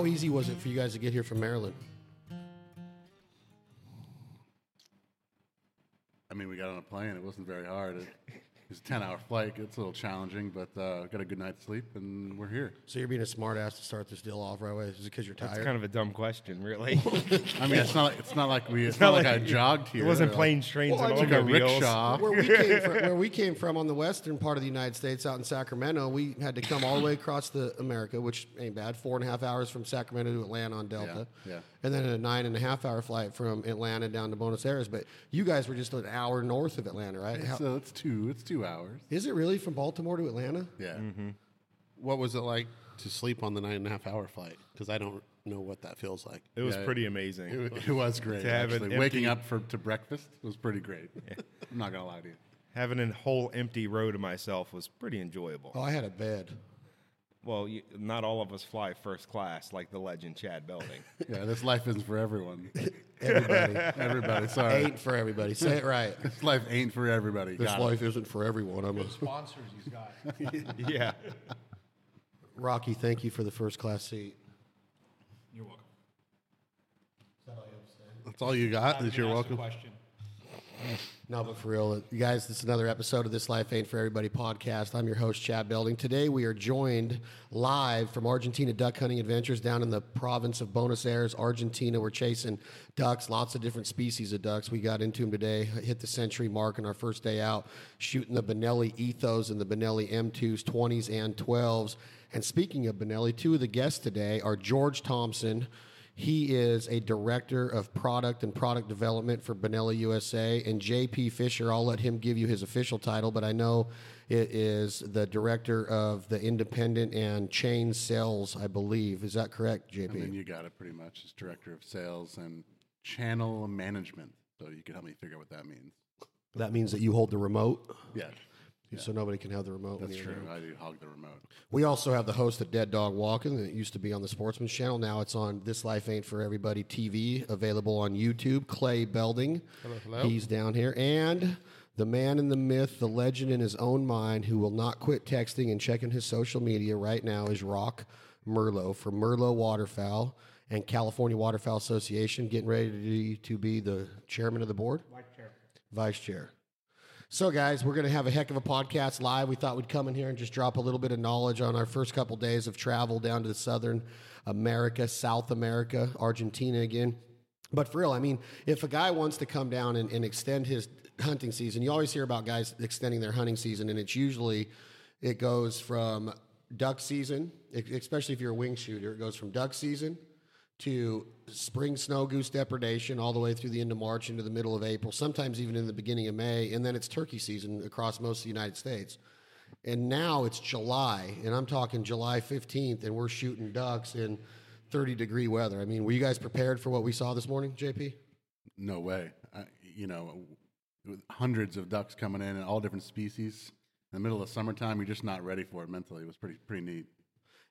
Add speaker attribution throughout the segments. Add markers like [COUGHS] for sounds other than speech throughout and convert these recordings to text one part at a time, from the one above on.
Speaker 1: How easy was it for you guys to get here from Maryland?
Speaker 2: I mean, we got on a plane. It wasn't very hard. It, was a 10 hour flight. It's a little challenging, but uh, got a good night's sleep, and we're here.
Speaker 1: So you're being a smartass to start this deal off right away. Is it because you're tired?
Speaker 3: That's kind of a dumb question, really. [LAUGHS]
Speaker 2: I mean, it's not like, it's not like we, it's, not, like, I jogged here.
Speaker 3: It wasn't
Speaker 2: Like,
Speaker 3: planes, trains,
Speaker 1: Well,
Speaker 3: and
Speaker 1: I
Speaker 2: took a rickshaw.
Speaker 1: where we came from, where we came from on the western part of the United States, out in Sacramento, we had to come all the way across the America, which ain't bad. Four and a half hours from Sacramento to Atlanta on Delta,
Speaker 2: Yeah, yeah.
Speaker 1: And then a nine and a half hour flight from Atlanta down to Buenos Aires. But you guys were just an hour north of Atlanta, right? How,
Speaker 2: So it's two. It's two hours.
Speaker 1: is it really from Baltimore to Atlanta?
Speaker 2: Yeah. Mm-hmm.
Speaker 4: What was it like to sleep on the nine and a half hour flight? Because I don't know what that feels like.
Speaker 3: It was
Speaker 2: Yeah.
Speaker 3: pretty amazing.
Speaker 2: It, it was great.
Speaker 3: To have an
Speaker 2: actually. Waking up for to breakfast was pretty great. I'm not gonna lie to you.
Speaker 3: Having a whole empty row to myself was pretty enjoyable.
Speaker 1: Oh, I had a bed.
Speaker 3: Well, you, not all of us fly first class like the legend Chad Belding. [LAUGHS]
Speaker 2: Yeah, this life isn't for everyone. [LAUGHS]
Speaker 1: Everybody
Speaker 2: Everybody, sorry.
Speaker 1: ain't for everybody. Say it right. [LAUGHS]
Speaker 2: This life ain't for everybody.
Speaker 1: This
Speaker 2: Got
Speaker 1: life isn't for everyone. I'm a
Speaker 5: sponsors he's got.
Speaker 3: yeah.
Speaker 1: Rocky. Thank you for the first class seat.
Speaker 5: You're welcome.
Speaker 4: That's all you got.
Speaker 5: Not
Speaker 4: Is you're
Speaker 5: ask a
Speaker 4: welcome.
Speaker 5: Question.
Speaker 1: No, but for real, you guys, this is another episode of This Life Ain't For Everybody podcast. I'm your host, Chad Belding. Today we are joined live from Argentina Duck Hunting Adventures down in the province of Buenos Aires, Argentina. We're chasing ducks, lots of different species of ducks. We got into them today, hit the century mark on our first day out, shooting the Benelli Ethos and the Benelli M2s, 20s, and 12s. And speaking of Benelli, two of the guests today are George Thompson. He is a director of product and product development for Benelli USA. And JP Fisher, I'll let him give you his official title, but I know it is the director of the independent and chain sales, I believe. Is that correct, JP?
Speaker 2: And then you got it pretty much as director of sales and channel management. So you can help me figure out what that means.
Speaker 1: That means that you hold the remote,
Speaker 2: Yeah,
Speaker 1: so nobody can have the remote.
Speaker 2: that's true. I do hog the remote.
Speaker 1: We also have the host of Dead Dog Walking that used to be on the Sportsman's Channel. Now it's on This Life Ain't For Everybody TV, available on YouTube. Clay Belding.
Speaker 4: hello. hello.
Speaker 1: He's down here. And the man in the myth, the legend in his own mind, who will not quit texting and checking his social media right now is Rock Merlot from Merlot Waterfowl and California Waterfowl Association, getting ready to, to be the chairman of the board?
Speaker 5: Vice chair.
Speaker 1: Vice chair. So, guys, we're going to have a heck of a podcast live. We thought we'd come in here and just drop a little bit of knowledge on our first couple days of travel down to the southern America, South America, Argentina again. But for real, I mean, if a guy wants to come down and, and extend his hunting season, you always hear about guys extending their hunting season, and it's usually it goes from duck season, especially if you're a wing shooter, it goes from duck season to spring snow goose depredation all the way through the end of March into the middle of April, sometimes even in the beginning of May, and then it's turkey season across most of the United States. And now it's July, and I'm talking July 15th, and we're shooting ducks in 30 degree weather. I mean, were you guys prepared for what we saw this morning, JP?
Speaker 2: No way. I, you know, hundreds of ducks coming in and all different species. In the middle of summertime, you're just not ready for it mentally. It was pretty pretty neat.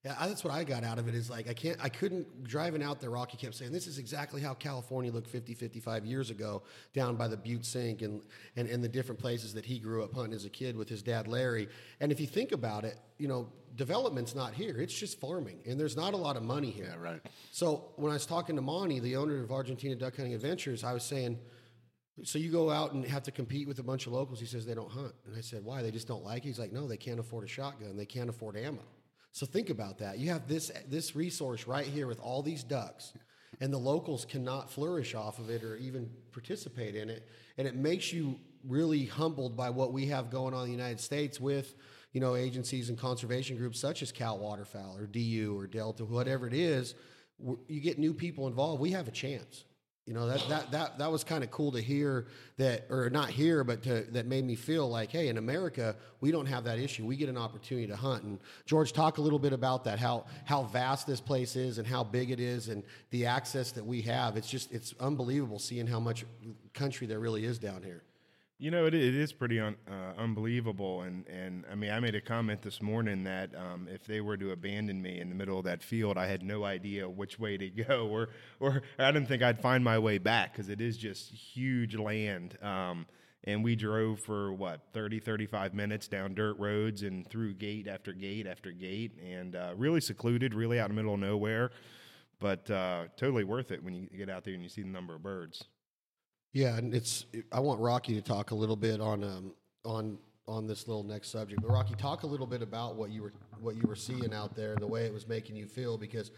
Speaker 1: Yeah, that's what I got out of it is like I can't I couldn't driving out there Rocky kept saying this is exactly how California looked 50 55 years ago down by the Butte Sink and and and the different places that he grew up hunting as a kid with his dad Larry. And if you think about it, you know, development's not here. It's just farming and there's not a lot of money here.
Speaker 2: Yeah, right.
Speaker 1: So when I was talking to Monty, the owner of Argentina Duck Hunting Adventures, I was saying, so you go out and have to compete with a bunch of locals. He says they don't hunt, and I said, why? They just don't like. it? He's like, no, they can't afford a shotgun. They can't afford ammo. So think about that. You have this this resource right here with all these ducks, and the locals cannot flourish off of it or even participate in it, and it makes you really humbled by what we have going on in the United States with you know agencies and conservation groups such as Cal Waterfowl or DU or Delta, whatever it is. You get new people involved. We have a chance. You know that that that that was kind of cool to hear that, or not hear, but to, that made me feel like, hey, in America, we don't have that issue. We get an opportunity to hunt. And George, talk a little bit about that. How how vast this place is, and how big it is, and the access that we have. It's just it's unbelievable seeing how much country there really is down here.
Speaker 3: You know, it, it is pretty un, uh, unbelievable, and and I mean, I made a comment this morning that um, if they were to abandon me in the middle of that field, I had no idea which way to [LAUGHS] go, or or I didn't think I'd find my way back because it is just huge land. Um, and we drove for what 30 35 minutes down dirt roads and through gate after gate after gate and uh, really secluded really out in the middle of nowhere but uh, totally worth it when you get out there and you see the number of birds.
Speaker 1: Yeah, and it's. I want Rocky to talk a little bit on um, on on this little next subject. But Rocky, talk a little bit about what you were what you were seeing out there and the way it was making you feel. Because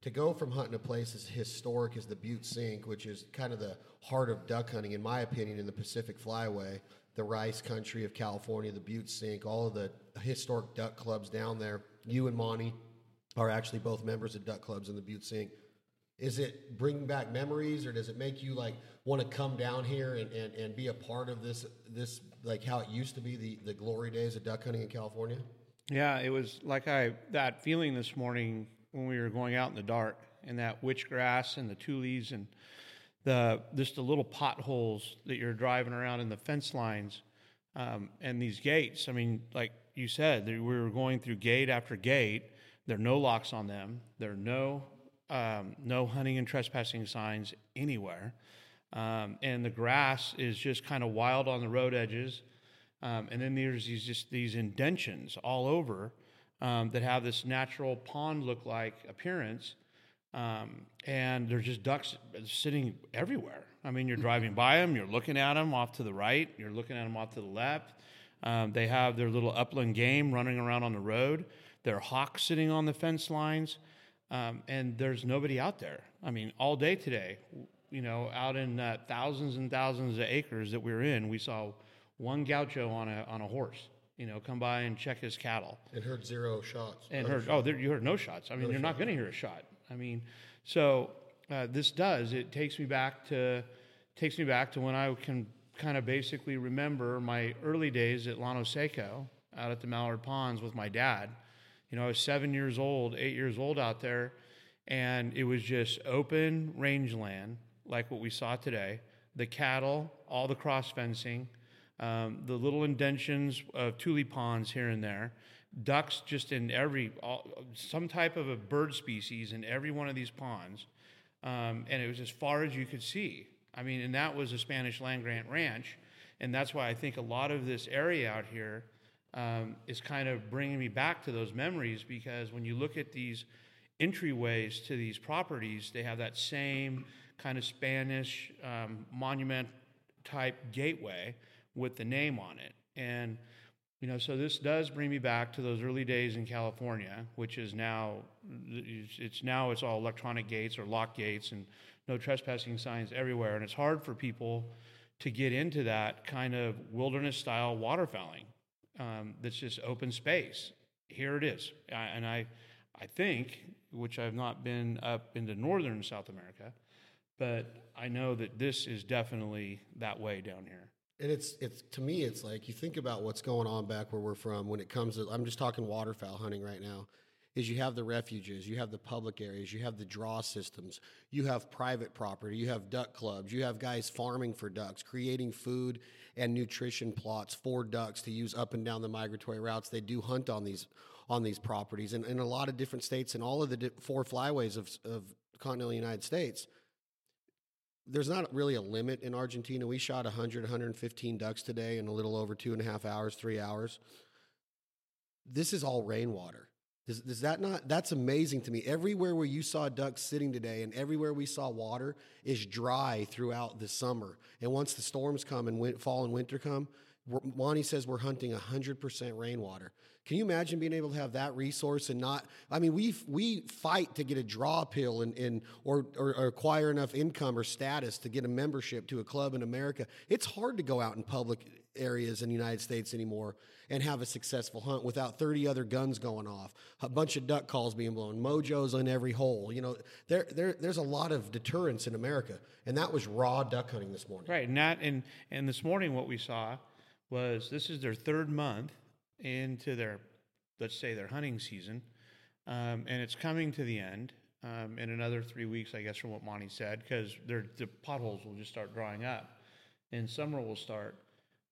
Speaker 1: to go from hunting a place as historic as the Butte Sink, which is kind of the heart of duck hunting, in my opinion, in the Pacific Flyway, the rice country of California, the Butte Sink, all of the historic duck clubs down there. You and Monty are actually both members of duck clubs in the Butte Sink. Is it bringing back memories, or does it make you like want to come down here and, and, and be a part of this this like how it used to be the, the glory days of duck hunting in California?
Speaker 6: Yeah, it was like I that feeling this morning when we were going out in the dark and that witch grass and the tules and the just the little potholes that you're driving around in the fence lines um, and these gates. I mean, like you said, we were going through gate after gate. There are no locks on them. There are no um, no hunting and trespassing signs anywhere. Um, and the grass is just kind of wild on the road edges. Um, and then there's these just these indentions all over um, that have this natural pond look like appearance. Um, and there's just ducks sitting everywhere. I mean, you're driving by them, you're looking at them off to the right, you're looking at them off to the left. Um, they have their little upland game running around on the road. There are hawks sitting on the fence lines. Um, and there's nobody out there. I mean, all day today, you know, out in uh, thousands and thousands of acres that we are in, we saw one gaucho on a on a horse, you know, come by and check his cattle,
Speaker 1: And heard zero shots.
Speaker 6: and
Speaker 1: No
Speaker 6: heard oh, there, you heard no shots. I mean, you're not going to hear a shot. I mean, so uh, this does it takes me back to takes me back to when I can kind of basically remember my early days at Llano Seco out at the Mallard Ponds with my dad. You know, I was seven years old, eight years old out there, and it was just open rangeland like what we saw today. The cattle, all the cross fencing, um, the little indentions of tule ponds here and there, ducks just in every, all, some type of a bird species in every one of these ponds. Um, and it was as far as you could see. I mean, and that was a Spanish land grant ranch. And that's why I think a lot of this area out here um, is kind of bringing me back to those memories because when you look at these entryways to these properties, they have that same kind of Spanish um, monument type gateway with the name on it. And, you know, so this does bring me back to those early days in California, which is now, it's now it's all electronic gates or lock gates and no trespassing signs everywhere. And it's hard for people to get into that kind of wilderness style waterfowling um, that's just open space. Here it is. I, and I, I think, which I've not been up into northern South America, but I know that this is definitely that way down here.
Speaker 1: And it's it's to me, it's like you think about what's going on back where we're from when it comes to. I'm just talking waterfowl hunting right now. Is you have the refuges, you have the public areas, you have the draw systems, you have private property, you have duck clubs, you have guys farming for ducks, creating food and nutrition plots for ducks to use up and down the migratory routes. They do hunt on these on these properties, and in a lot of different states, and all of the di- four flyways of of continental United States there's not really a limit in Argentina. We shot 100, 115 ducks today in a little over two and a half hours, three hours. This is all rainwater. Does, does that not? That's amazing to me. Everywhere where you saw ducks sitting today, and everywhere we saw water is dry throughout the summer. And once the storms come and win, fall and winter come, Monty says we're hunting 100% rainwater. Can you imagine being able to have that resource and not? I mean, we we fight to get a draw pill and, and or, or, or acquire enough income or status to get a membership to a club in America. It's hard to go out in public areas in the United States anymore and have a successful hunt without 30 other guns going off, a bunch of duck calls being blown, mojos in every hole. You know, there, there there's a lot of deterrence in America, and that was raw duck hunting this morning.
Speaker 6: Right, and that and and this morning what we saw was this is their third month into their, let's say, their hunting season, um, and it's coming to the end um, in another three weeks, I guess, from what Monty said, because the potholes will just start drying up, and summer will start,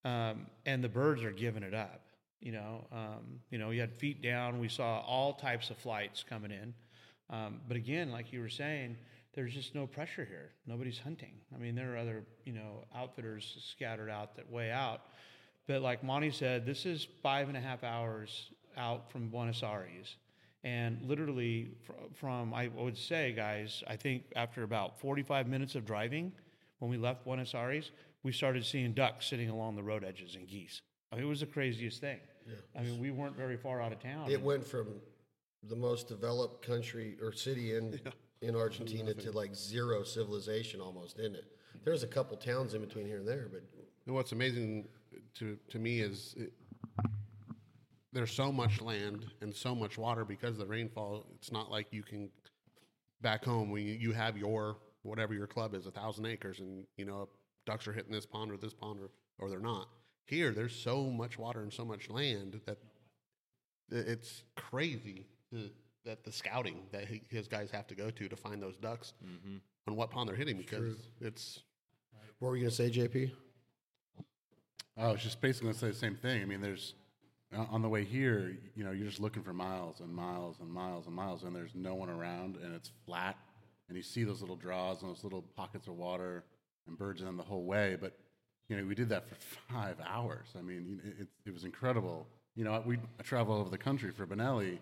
Speaker 6: um, and the birds are giving it up. You know, um, you know, you had feet down. We saw all types of flights coming in, um, but again, like you were saying, there's just no pressure here. Nobody's hunting. I mean, there are other, you know, outfitters scattered out that way out. But like Monty said, this is five and a half hours out from Buenos Aires. And literally, fr- from I would say, guys, I think after about 45 minutes of driving, when we left Buenos Aires, we started seeing ducks sitting along the road edges and geese. I mean, it was the craziest thing. I mean, we weren't very far out of town.
Speaker 1: It went from the most developed country or city in [LAUGHS] in Argentina to like zero civilization almost, didn't it? There's a couple towns in between here and there, but
Speaker 4: And what's amazing to to me is it, there's so much land and so much water because of the rainfall. It's not like you can back home when you, you have your whatever your club is a thousand acres and you know ducks are hitting this pond or this pond or, or they're not. Here, there's so much water and so much land that that it's crazy to, that the scouting that he, his guys have to go to to find those ducks mm-hmm. on what pond they're hitting because it's
Speaker 1: what were you gonna say, JP?
Speaker 2: Oh, I was just basically going to say the same thing. I mean, there's on on the way here, you know, you're just looking for miles and miles and miles and miles, and there's no one around, and it's flat, and you see those little draws and those little pockets of water and birds them the whole way. But you know, we did that for five hours. I mean, it, it was incredible. You know, we travel over the country for Benelli,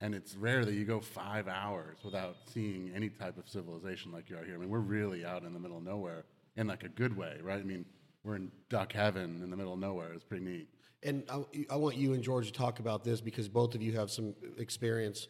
Speaker 2: and it's rare that you go five hours without seeing any type of civilization like you are here. I mean, we're really out in the middle of nowhere in like a good way, right? I mean, we're in duck heaven in the middle of nowhere. It's pretty neat.
Speaker 1: And I, I want you and George to talk about this because both of you have some experience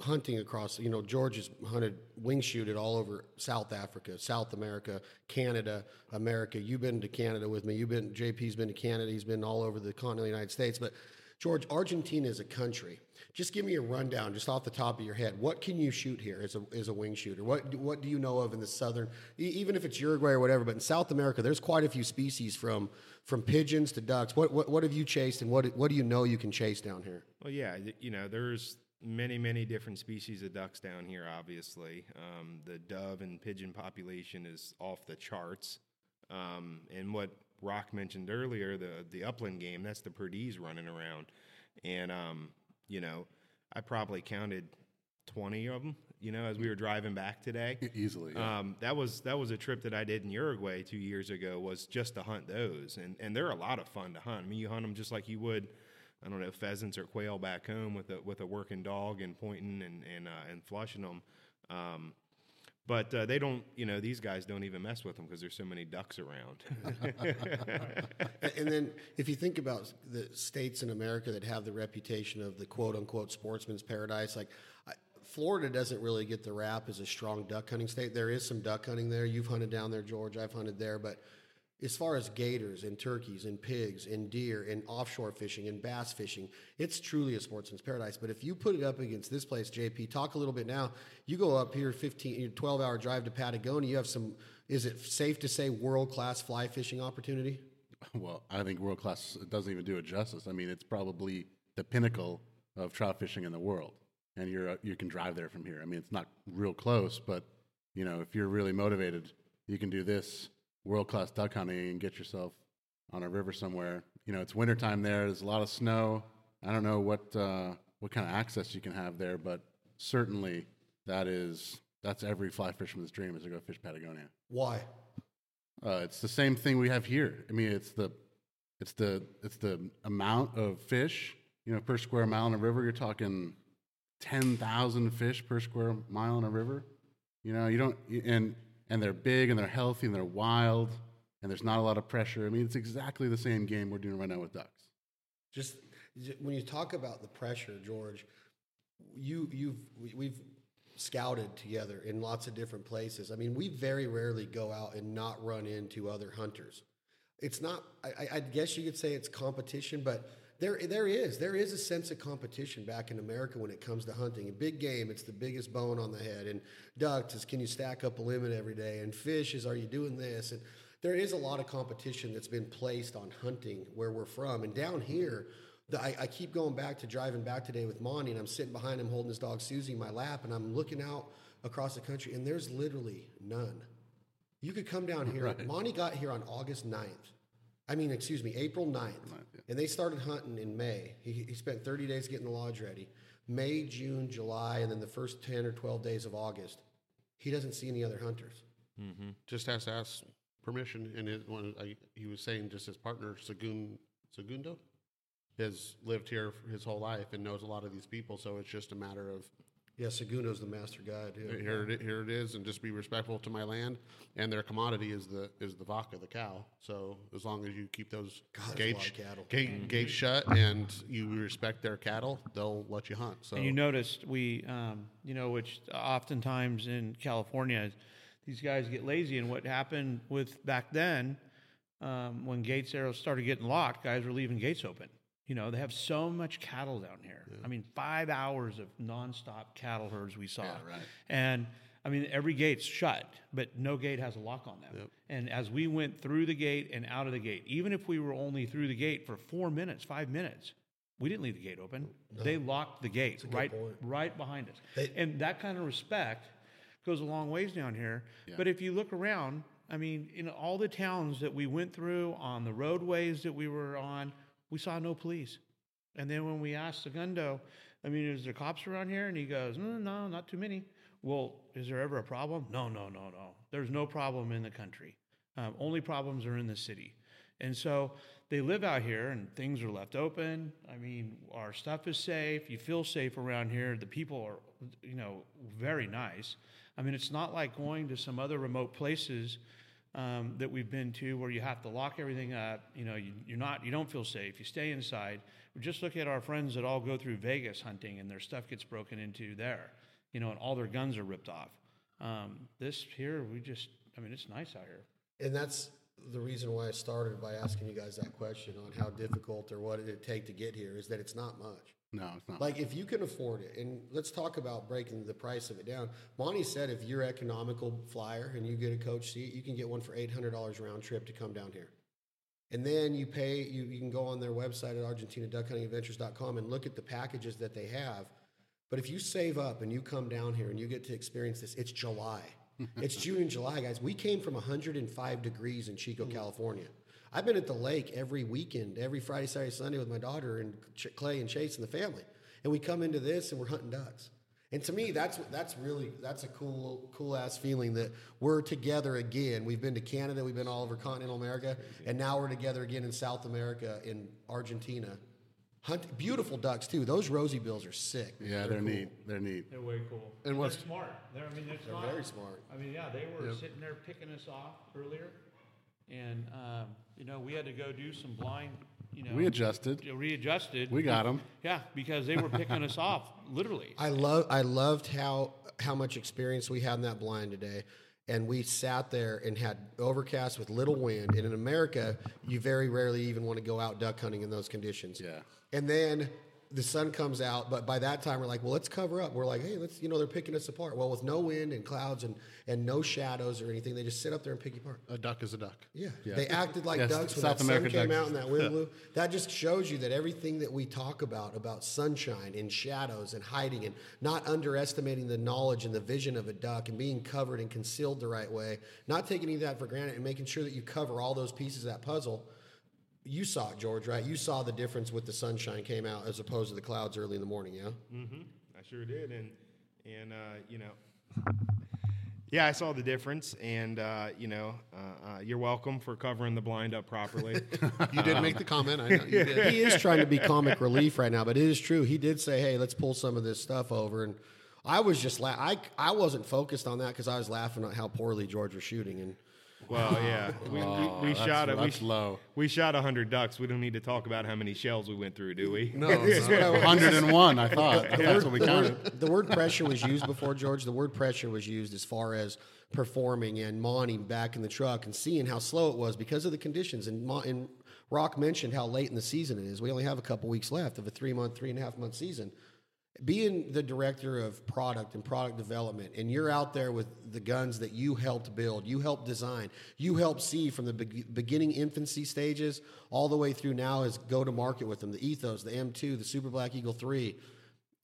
Speaker 1: hunting across. You know, George has hunted wing shooted all over South Africa, South America, Canada, America. You've been to Canada with me. You've been JP's been to Canada. He's been all over the continental United States. But George, Argentina is a country. Just give me a rundown, just off the top of your head. What can you shoot here as a, as a wing shooter? What what do you know of in the southern, even if it's Uruguay or whatever? But in South America, there's quite a few species from from pigeons to ducks. What what, what have you chased, and what what do you know you can chase down here?
Speaker 3: Well, yeah, you know, there's many, many different species of ducks down here. Obviously, um, the dove and pigeon population is off the charts. Um, and what Rock mentioned earlier, the the upland game, that's the perdees running around, and um, you know, I probably counted twenty of them. You know, as we were driving back today.
Speaker 2: Easily. yeah.
Speaker 3: Um, that was that was a trip that I did in Uruguay two years ago. Was just to hunt those, and and they're a lot of fun to hunt. I mean, you hunt them just like you would, I don't know, pheasants or quail back home with a with a working dog and pointing and and uh, and flushing them. Um, but uh, they don't, you know, these guys don't even mess with them because there's so many ducks around. [LAUGHS]
Speaker 1: And then, if you think about the states in America that have the reputation of the quote unquote sportsman's paradise, like I, Florida doesn't really get the rap as a strong duck hunting state. There is some duck hunting there. You've hunted down there, George. I've hunted there. But as far as gators and turkeys and pigs and deer and offshore fishing and bass fishing, it's truly a sportsman's paradise. But if you put it up against this place, JP, talk a little bit now. You go up here 15, 12 hour drive to Patagonia, you have some, is it safe to say, world class fly fishing opportunity? [LAUGHS]
Speaker 2: Well, I think world class doesn't even do it justice. I mean, it's probably the pinnacle of trout fishing in the world, and you're uh, you can drive there from here. I mean, it's not real close, but you know, if you're really motivated, you can do this world class duck hunting and get yourself on a river somewhere. You know, it's wintertime there. There's a lot of snow. I don't know what uh, what kind of access you can have there, but certainly that is that's every fly fisherman's dream is to go fish Patagonia.
Speaker 1: Why?
Speaker 2: Uh, it's the same thing we have here. I mean, it's the it's the it's the amount of fish, you know, per square mile in a river. You're talking ten thousand fish per square mile in a river. You know, you don't and and they're big and they're healthy and they're wild and there's not a lot of pressure. I mean, it's exactly the same game we're doing right now with ducks.
Speaker 1: Just when you talk about the pressure, George, you you've we- we've scouted together in lots of different places. I mean, we very rarely go out and not run into other hunters. It's not. I- I guess you could say it's competition, but there there is there is a sense of competition back in America when it comes to hunting. A big game, it's the biggest bone on the head, and ducks is can you stack up a limit every day, and fish is are you doing this and there is a lot of competition that's been placed on hunting where we're from. And down here, the, I, I keep going back to driving back today with Monty, and I'm sitting behind him holding his dog Susie in my lap, and I'm looking out across the country, and there's literally none. You could come down here. [LAUGHS] Monty got here on August 9th. I mean, excuse me, April 9th. And they started hunting in May. He, he spent 30 days getting the lodge ready. May, June, July, and then the first 10 or 12 days of August. He doesn't see any other hunters. Mm-hmm.
Speaker 4: just has to ask permission. And his, one, I, he was saying just his partner, Segun, Segundo, has lived here his whole life and knows a lot of these people. So it's just a matter of
Speaker 1: Yeah, Segundo's the master guide. Yeah.
Speaker 4: here it, here it is, and just be respectful to my land. And their commodity is the is the vaca, the cow. So as long as you keep those
Speaker 1: there's a lot
Speaker 4: gates
Speaker 1: of cattle.
Speaker 4: gate, gates shut and you respect their cattle, they'll let you hunt. So
Speaker 6: And you noticed we, um, you know, which oftentimes in California, these guys get lazy. And what happened with back then, um, when gates arrows started getting locked, guys were leaving gates open. You know, they have so much cattle down here. I mean, five hours of nonstop cattle herds we saw.
Speaker 2: right.
Speaker 6: And I mean, every gate's shut, but no gate has a lock on them. And as we went through the gate and out of the gate, even if we were only through the gate for four minutes, five minutes, we didn't leave the gate open. They locked the gate right,
Speaker 1: point.
Speaker 6: right behind us.
Speaker 1: They-
Speaker 6: and that kind of respect goes a long ways down here. But if you look around, I mean, in all the towns that we went through, on the roadways that we were on, we saw no police. And then when we asked Segundo, I mean, is there cops around here? And he goes, no, no, not too many. Well, is there ever a problem? No, no, no, no. There's no problem in the country. Um, only problems are in the city. And so they live out here and things are left open. I mean, our stuff is safe. You feel safe around here. The people are, you know, very nice. I mean, it's not like going to some other remote places um, that we've been to where you have to lock everything up. You know, you, you're not, you don't feel safe. You stay inside. Just look at our friends that all go through Vegas hunting and their stuff gets broken into there. You know, and all their guns are ripped off. Um, this here, we just, I mean, it's nice out here.
Speaker 1: And that's the reason why I started by asking you guys that question on how difficult or what did it take to get here is that it's not much.
Speaker 2: No, it's not.
Speaker 1: Like if you can afford it, and let's talk about breaking the price of it down. Monty said if you're economical flyer and you get a coach seat, you can get one for eight hundred dollars round trip to come down here. And then you pay you, you can go on their website at argentinaduckhuntingadventures.com and look at the packages that they have. But if you save up and you come down here and you get to experience this, it's July. [LAUGHS] it's June and July, guys. We came from 105 degrees in Chico, hmm. California. I've been at the lake every weekend, every Friday, Saturday, Sunday with my daughter and Ch- Clay and Chase and the family. And we come into this and we're hunting ducks. And to me, that's that's really that's a cool cool ass feeling that we're together again. We've been to Canada, we've been all over continental America, and now we're together again in South America in Argentina. Hunt beautiful ducks too. Those rosy bills are sick.
Speaker 2: yeah, they're neat. They're neat.
Speaker 6: They're way cool.
Speaker 4: And what's-
Speaker 6: they're smart? They're, I mean, it's
Speaker 1: They're
Speaker 6: not-
Speaker 1: very smart.
Speaker 6: I mean, yeah, they were sitting there picking us off earlier, and um, you know, we had to go do some blind, you know,
Speaker 2: We adjusted.
Speaker 6: readjusted.
Speaker 2: We got them.
Speaker 6: Yeah, because they were picking us off literally.
Speaker 1: I love I loved how how much experience we had in that blind today. And we sat there and had overcast with little wind. And in America, you very rarely even want to go out duck hunting in those conditions.
Speaker 2: Yeah.
Speaker 1: And then the sun comes out, but by that time we're like, well, let's cover up. We're like, hey, let's, you know, they're picking us apart. Well, with no wind and clouds and, and no shadows or anything, they just sit up there and pick you apart.
Speaker 4: a duck is a duck.
Speaker 1: Yeah. They acted like
Speaker 2: Yes,
Speaker 1: ducks when
Speaker 2: South
Speaker 1: that
Speaker 2: American
Speaker 1: sun came
Speaker 2: ducks.
Speaker 1: out and that wind blew. That just shows you that everything that we talk about, about sunshine and shadows and hiding and not underestimating the knowledge and the vision of a duck and being covered and concealed the right way, not taking any of that for granted and making sure that you cover all those pieces of that puzzle. You saw it, George, right? You saw the difference with the sunshine came out as opposed to the clouds early in the morning, yeah? Mm-hmm.
Speaker 3: I sure did, and and uh, you know, yeah, I saw the difference, and uh, you know, uh, uh, you're welcome for covering the blind up properly. [LAUGHS]
Speaker 4: You did make the comment. I know you did.
Speaker 1: he is trying to be comic relief right now, but it is true. He did say, "Hey, let's pull some of this stuff over." And I was just la- I I wasn't focused on that because I was laughing at how poorly George was shooting. And
Speaker 3: well, yeah, [LAUGHS] we, we, we
Speaker 2: that's-
Speaker 3: shot it. We,
Speaker 2: that's low.
Speaker 3: we shot hundred ducks. We don't need to talk about how many shells we went through, do we?
Speaker 4: No,
Speaker 1: That's
Speaker 4: no.
Speaker 1: what I was-
Speaker 2: 101, I thought. That's what we
Speaker 1: the,
Speaker 2: counted.
Speaker 1: word, the word pressure was used before George. The word pressure was used as far as performing and Monty back in the truck and seeing how slow it was because of the conditions. And, Mon- and Rock mentioned how late in the season it is. We only have a couple weeks left of a three month, three and a half month season. Being the director of product and product development, and you're out there with the guns that you helped build, you helped design, you helped see from the be- beginning infancy stages all the way through now is go to market with them. The Ethos, the M2, the Super Black Eagle 3,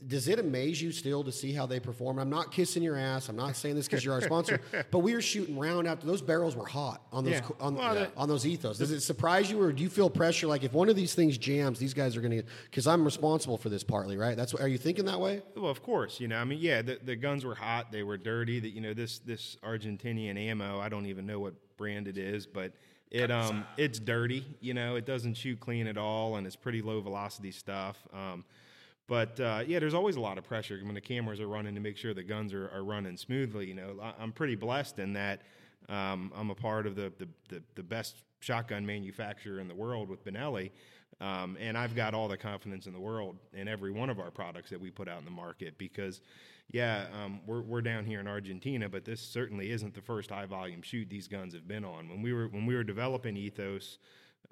Speaker 1: does it amaze you still to see how they perform? I'm not kissing your ass. I'm not saying this because you're our sponsor, [LAUGHS] but we were shooting round after those barrels were hot on those
Speaker 3: Yeah.
Speaker 1: on,
Speaker 3: Well, the-
Speaker 1: on those ethos. Does it surprise you, or do you feel pressure like if one of these things jams, these guys are going to? Because I'm responsible for this partly, right? That's what, are you thinking that way?
Speaker 3: Well, of course, you know. I mean, yeah, the, the guns were hot. They were dirty. That you know, this this Argentinian ammo. I don't even know what brand it is, but It um it's dirty, you know. It doesn't shoot clean at all, and it's pretty low velocity stuff. Um, but uh, yeah, there's always a lot of pressure when the cameras are running to make sure the guns are, are running smoothly. You know, I'm pretty blessed in that um, I'm a part of the, the, the, the best shotgun manufacturer in the world with Benelli. Um, and I've got all the confidence in the world in every one of our products that we put out in the market because, yeah, um, we're, we're down here in Argentina, but this certainly isn't the first high volume shoot these guns have been on. When we were when we were developing Ethos,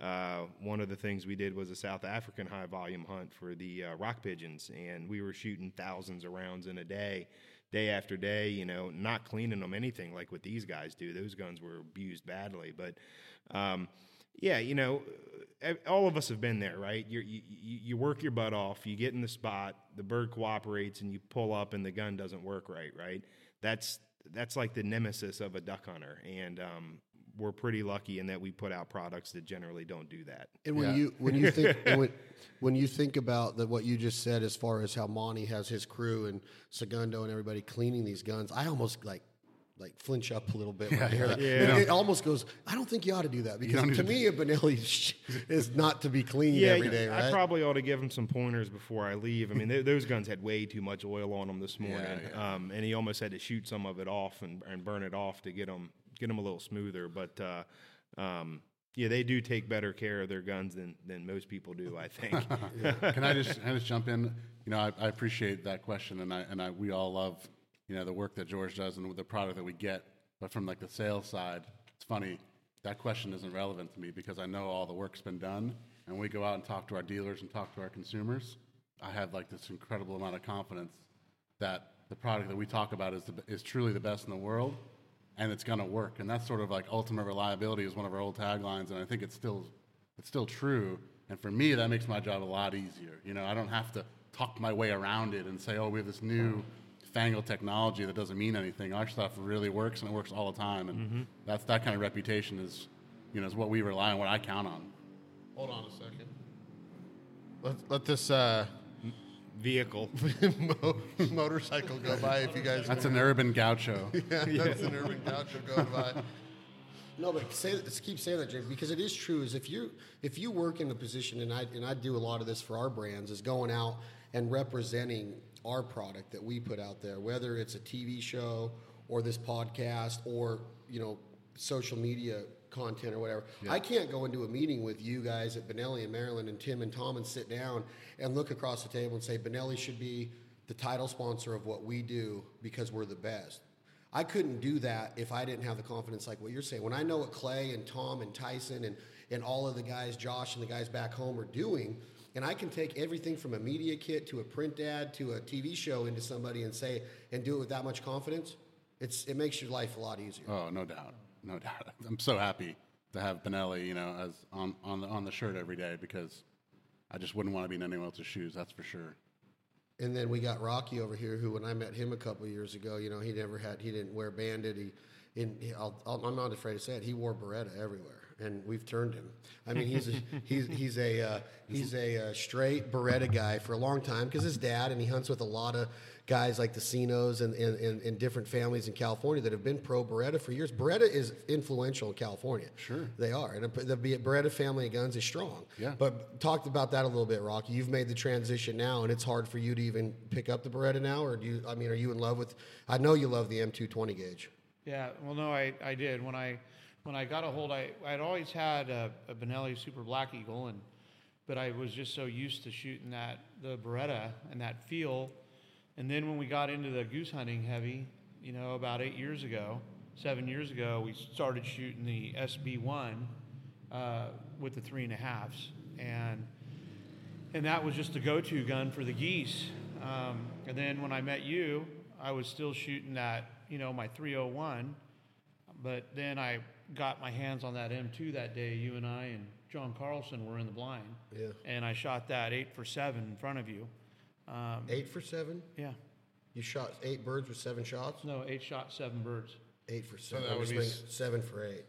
Speaker 3: uh, one of the things we did was a South African high volume hunt for the uh, rock pigeons, and we were shooting thousands of rounds in a day, day after day. You know, not cleaning them anything like what these guys do. Those guns were abused badly, but um, yeah, you know, all of us have been there, right? You're, you you you work your butt off, you get in the spot, the bird cooperates, and you pull up, and the gun doesn't work right, right? That's that's like the nemesis of a duck hunter, and um, we're pretty lucky in that we put out products that generally don't do that.
Speaker 1: And when
Speaker 2: Yeah.
Speaker 1: you when you think [LAUGHS] when, when you think about the, what you just said as far as how Monty has his crew and Segundo and everybody cleaning these guns, I almost like like flinch up a little bit when I hear that.
Speaker 3: Yeah.
Speaker 1: It, it almost goes. I don't think you ought to do that because
Speaker 2: don't
Speaker 1: to me a Benelli [LAUGHS] is not to be cleaned every day,
Speaker 3: I probably ought to give him some pointers before I leave. I mean, th- those guns had way too much oil on them this morning,
Speaker 2: yeah.
Speaker 3: Um, and he almost had to shoot some of it off and, and burn it off to get them get them a little smoother. But uh, um, yeah, they do take better care of their guns than than most people do. I think. [LAUGHS]
Speaker 2: Can I just can I just jump in? You know, I, I appreciate that question, and I and I we all love you know the work that George does and the product that we get. But from like the sales side, it's funny that question isn't relevant to me because I know all the work's been done, and we go out and talk to our dealers and talk to our consumers. I have like this incredible amount of confidence that the product that we talk about is the, is truly the best in the world, and it's going to work. And that's sort of like ultimate reliability is one of our old taglines, and I think it's still it's still true. And for me, that makes my job a lot easier. You know, I don't have to talk my way around it and say, oh, we have this new fangled technology that doesn't mean anything. Our stuff really works, and it works all the time. And that's that kind of reputation is, you know, is what we rely on, what I count on.
Speaker 4: Hold on a second. Let, let this uh,
Speaker 3: Vehicle.
Speaker 4: mo- [LAUGHS] motorcycle go by if you guys.
Speaker 2: That's an urban gaucho. [LAUGHS]
Speaker 4: yeah, that's an urban gaucho going by.
Speaker 1: No, but say, let's keep saying that, James, because it is true. Is if you if you work in the position, and I and I do a lot of this for our brands, is going out and representing our product that we put out there, whether it's a TV show or this podcast or you know social media content or whatever. I can't go into a meeting with you guys at Benelli and Maryland and Tim and Tom and sit down and look across the table and say Benelli should be the title sponsor of what we do because we're the best. I couldn't do that if I didn't have the confidence like what you're saying. When I know what Clay and Tom and Tyson and, and all of the guys, Josh and the guys back home are doing, and I can take everything from a media kit to a print ad to a TV show into somebody and say and do it with that much confidence, it's it makes your life a lot easier.
Speaker 2: Oh, no doubt, no doubt. [LAUGHS] I'm so happy to have Benelli, you know, as on on the on the shirt every day because I just wouldn't want to be in anyone else's shoes. That's for sure.
Speaker 1: And then we got Rocky over here, who when I met him a couple of years ago, you know, he never had, he didn't wear bandit. He, in, he I'll, I'll, I'm not afraid to say it. He wore Beretta everywhere, and we've turned him. I mean, he's a, [LAUGHS] he's he's a uh, he's a uh, straight Beretta guy for a long time because his dad, and he hunts with a lot of guys like the Cinos and, and, and, and different families in California that have been pro Beretta for years. Beretta is influential in California.
Speaker 2: Sure.
Speaker 1: they are, and the Beretta family of guns is strong.
Speaker 2: Yeah.
Speaker 1: But talked about that a little bit, Rocky. You've made the transition now, and it's hard for you to even pick up the Beretta now, or do you? I mean, are you in love with? I know you love the M2 20 gauge.
Speaker 6: Yeah, well, no, I, I did when I when I got a hold. I I'd always had a, a Benelli Super Black Eagle, and but I was just so used to shooting that the Beretta and that feel. And then when we got into the goose hunting heavy, you know, about eight years ago, seven years ago, we started shooting the SB1 uh, with the three and a halves, and and that was just the go-to gun for the geese. Um, and then when I met you, I was still shooting that, you know, my 301. But then I got my hands on that M2 that day. You and I and John Carlson were in the blind.
Speaker 1: Yeah.
Speaker 6: And I shot that eight for seven in front of you. Um,
Speaker 1: Eight for seven.
Speaker 6: yeah.
Speaker 1: You shot eight birds with seven shots.
Speaker 6: No, eight shot, seven birds.
Speaker 1: Eight for seven.
Speaker 4: that
Speaker 1: I was
Speaker 4: would be
Speaker 1: thinking seven for eight.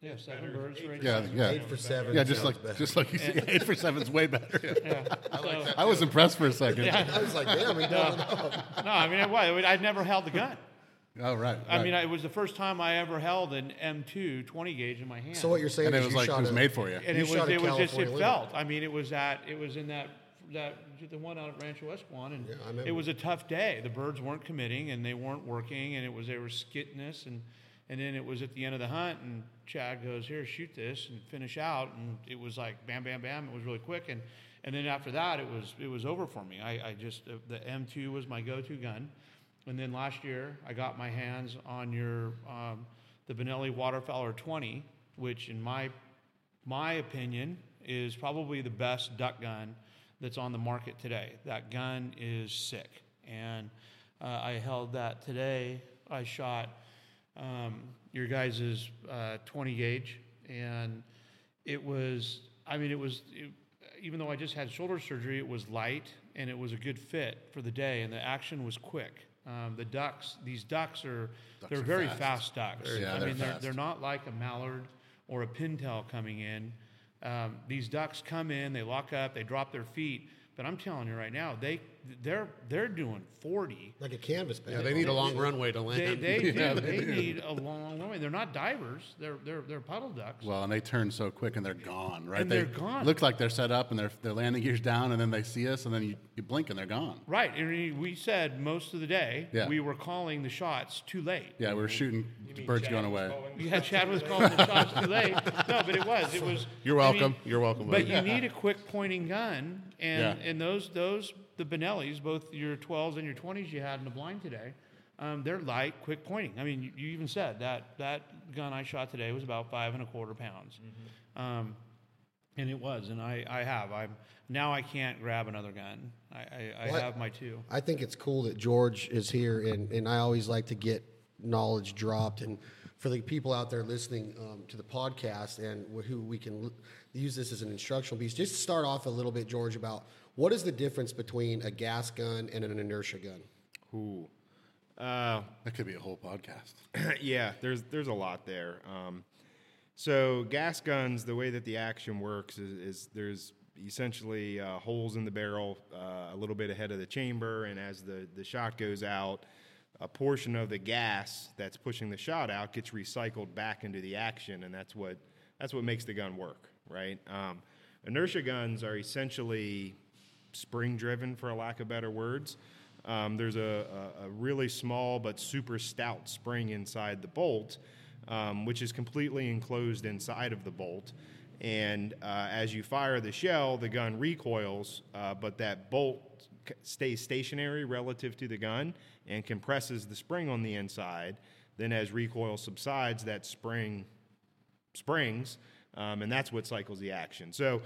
Speaker 6: Yeah, seven birds for eight
Speaker 2: Yeah,
Speaker 6: shots.
Speaker 2: yeah,
Speaker 1: Eight for seven.
Speaker 2: yeah. Just
Speaker 1: sounds
Speaker 2: like
Speaker 1: better.
Speaker 2: just like you said, eight for seven is way better.
Speaker 6: Yeah. So-
Speaker 2: I was impressed for a second.
Speaker 6: Yeah.
Speaker 1: I was like, damn, he
Speaker 6: No,
Speaker 1: no.
Speaker 6: no, I mean, what? I'd never held the gun.
Speaker 2: Oh, right.
Speaker 6: I
Speaker 2: right.
Speaker 6: mean, it was the first time I ever held an M2 20 gauge in my hand.
Speaker 1: So what you're saying
Speaker 2: and it
Speaker 1: is
Speaker 2: was
Speaker 1: you
Speaker 2: like
Speaker 1: shot
Speaker 2: it was
Speaker 1: a-
Speaker 2: made for you.
Speaker 6: and
Speaker 1: You
Speaker 6: it was
Speaker 1: shot a
Speaker 6: it was just it
Speaker 1: California
Speaker 6: felt. I mean, it was that it was in that that the one out at Rancho Esquon, and
Speaker 1: Yeah,
Speaker 6: it was a tough day. The birds weren't committing, and they weren't working, and it was they were skitting us, and and then it was at the end of the hunt, and Chad goes, "Here, shoot this and finish out," and it was like bam, bam, bam. It was really quick, and and then after that, it was it was over for me. I, I just the M2 was my go-to gun. And then last year, I got my hands on your um, the Benelli Waterfowler 20, which, in my my opinion, is probably the best duck gun that's on the market today. That gun is sick, and uh, I held that today. I shot um, your guys' uh, 20 gauge, and it was. I mean, it was. It, even though I just had shoulder surgery, it was light and it was a good fit for the day, and the action was quick. Um, the ducks, these ducks are they're
Speaker 2: are
Speaker 6: very
Speaker 2: fast.
Speaker 6: fast, ducks.
Speaker 2: Yeah,
Speaker 6: I
Speaker 2: they're
Speaker 6: mean, They're, they're not like a mallard or a pintail coming in. Um, these ducks come in, they lock up, they drop their feet. But I'm telling you right now, they they're they're doing 40.
Speaker 1: like a canvasback.
Speaker 4: Yeah, they need a long runway to land.
Speaker 6: they [LAUGHS] do.
Speaker 2: Yeah,
Speaker 6: they,
Speaker 2: they
Speaker 6: need a long runway. They're not divers. They're they're they're puddle ducks.
Speaker 2: Well, and they turn so quick and they're gone, right?
Speaker 6: And
Speaker 2: they
Speaker 6: they're gone.
Speaker 2: Looks like they're set up and their their landing gear's down, and then they see us, and then you, you blink and they're gone.
Speaker 6: Right, and we- we said most of the day
Speaker 2: Yeah.
Speaker 6: we were calling the shots too late.
Speaker 2: Yeah, we're shooting the birds going away.
Speaker 6: Yeah, Chad was calling the shots too late. [LAUGHS] No, but it was. It was.
Speaker 4: You're
Speaker 6: I mean,
Speaker 4: welcome. You're welcome.
Speaker 6: But you need a quick pointing gun, and
Speaker 2: Yeah.
Speaker 6: and those those the Benellis, both your 12s and your 20s you had in the blind today, um, they're light, quick pointing. I mean, you, you even said that that gun I shot today was about five and a quarter pounds, um, and it was. And I I have I'm now I can't grab another gun. I I, I
Speaker 1: What?
Speaker 6: have my two.
Speaker 1: I think it's cool that George is here, and, and I always like to get knowledge dropped. And for the people out there listening um, to the podcast and who we can l- use this as an instructional piece, just start off a little bit, George, about what is the difference between a gas gun and an inertia gun?
Speaker 3: Ooh. Uh, [LAUGHS]
Speaker 2: That could be a whole podcast. [LAUGHS]
Speaker 3: yeah, there's there's a lot there. Um, so gas guns, the way that the action works is, is there's essentially uh, holes in the barrel uh, a little bit ahead of the chamber, and as the the shot goes out, a portion of the gas that's pushing the shot out gets recycled back into the action, and that's what that's what makes the gun work, right? Um, inertia guns are essentially spring driven, for a lack of better words. Um, there's a, a, a really small but super stout spring inside the bolt, um, which is completely enclosed inside of the bolt. And uh, as you fire the shell, the gun recoils, uh, but that bolt stays stationary relative to the gun and compresses the spring on the inside. Then, as recoil subsides, that spring springs, um, and that's what cycles the action. So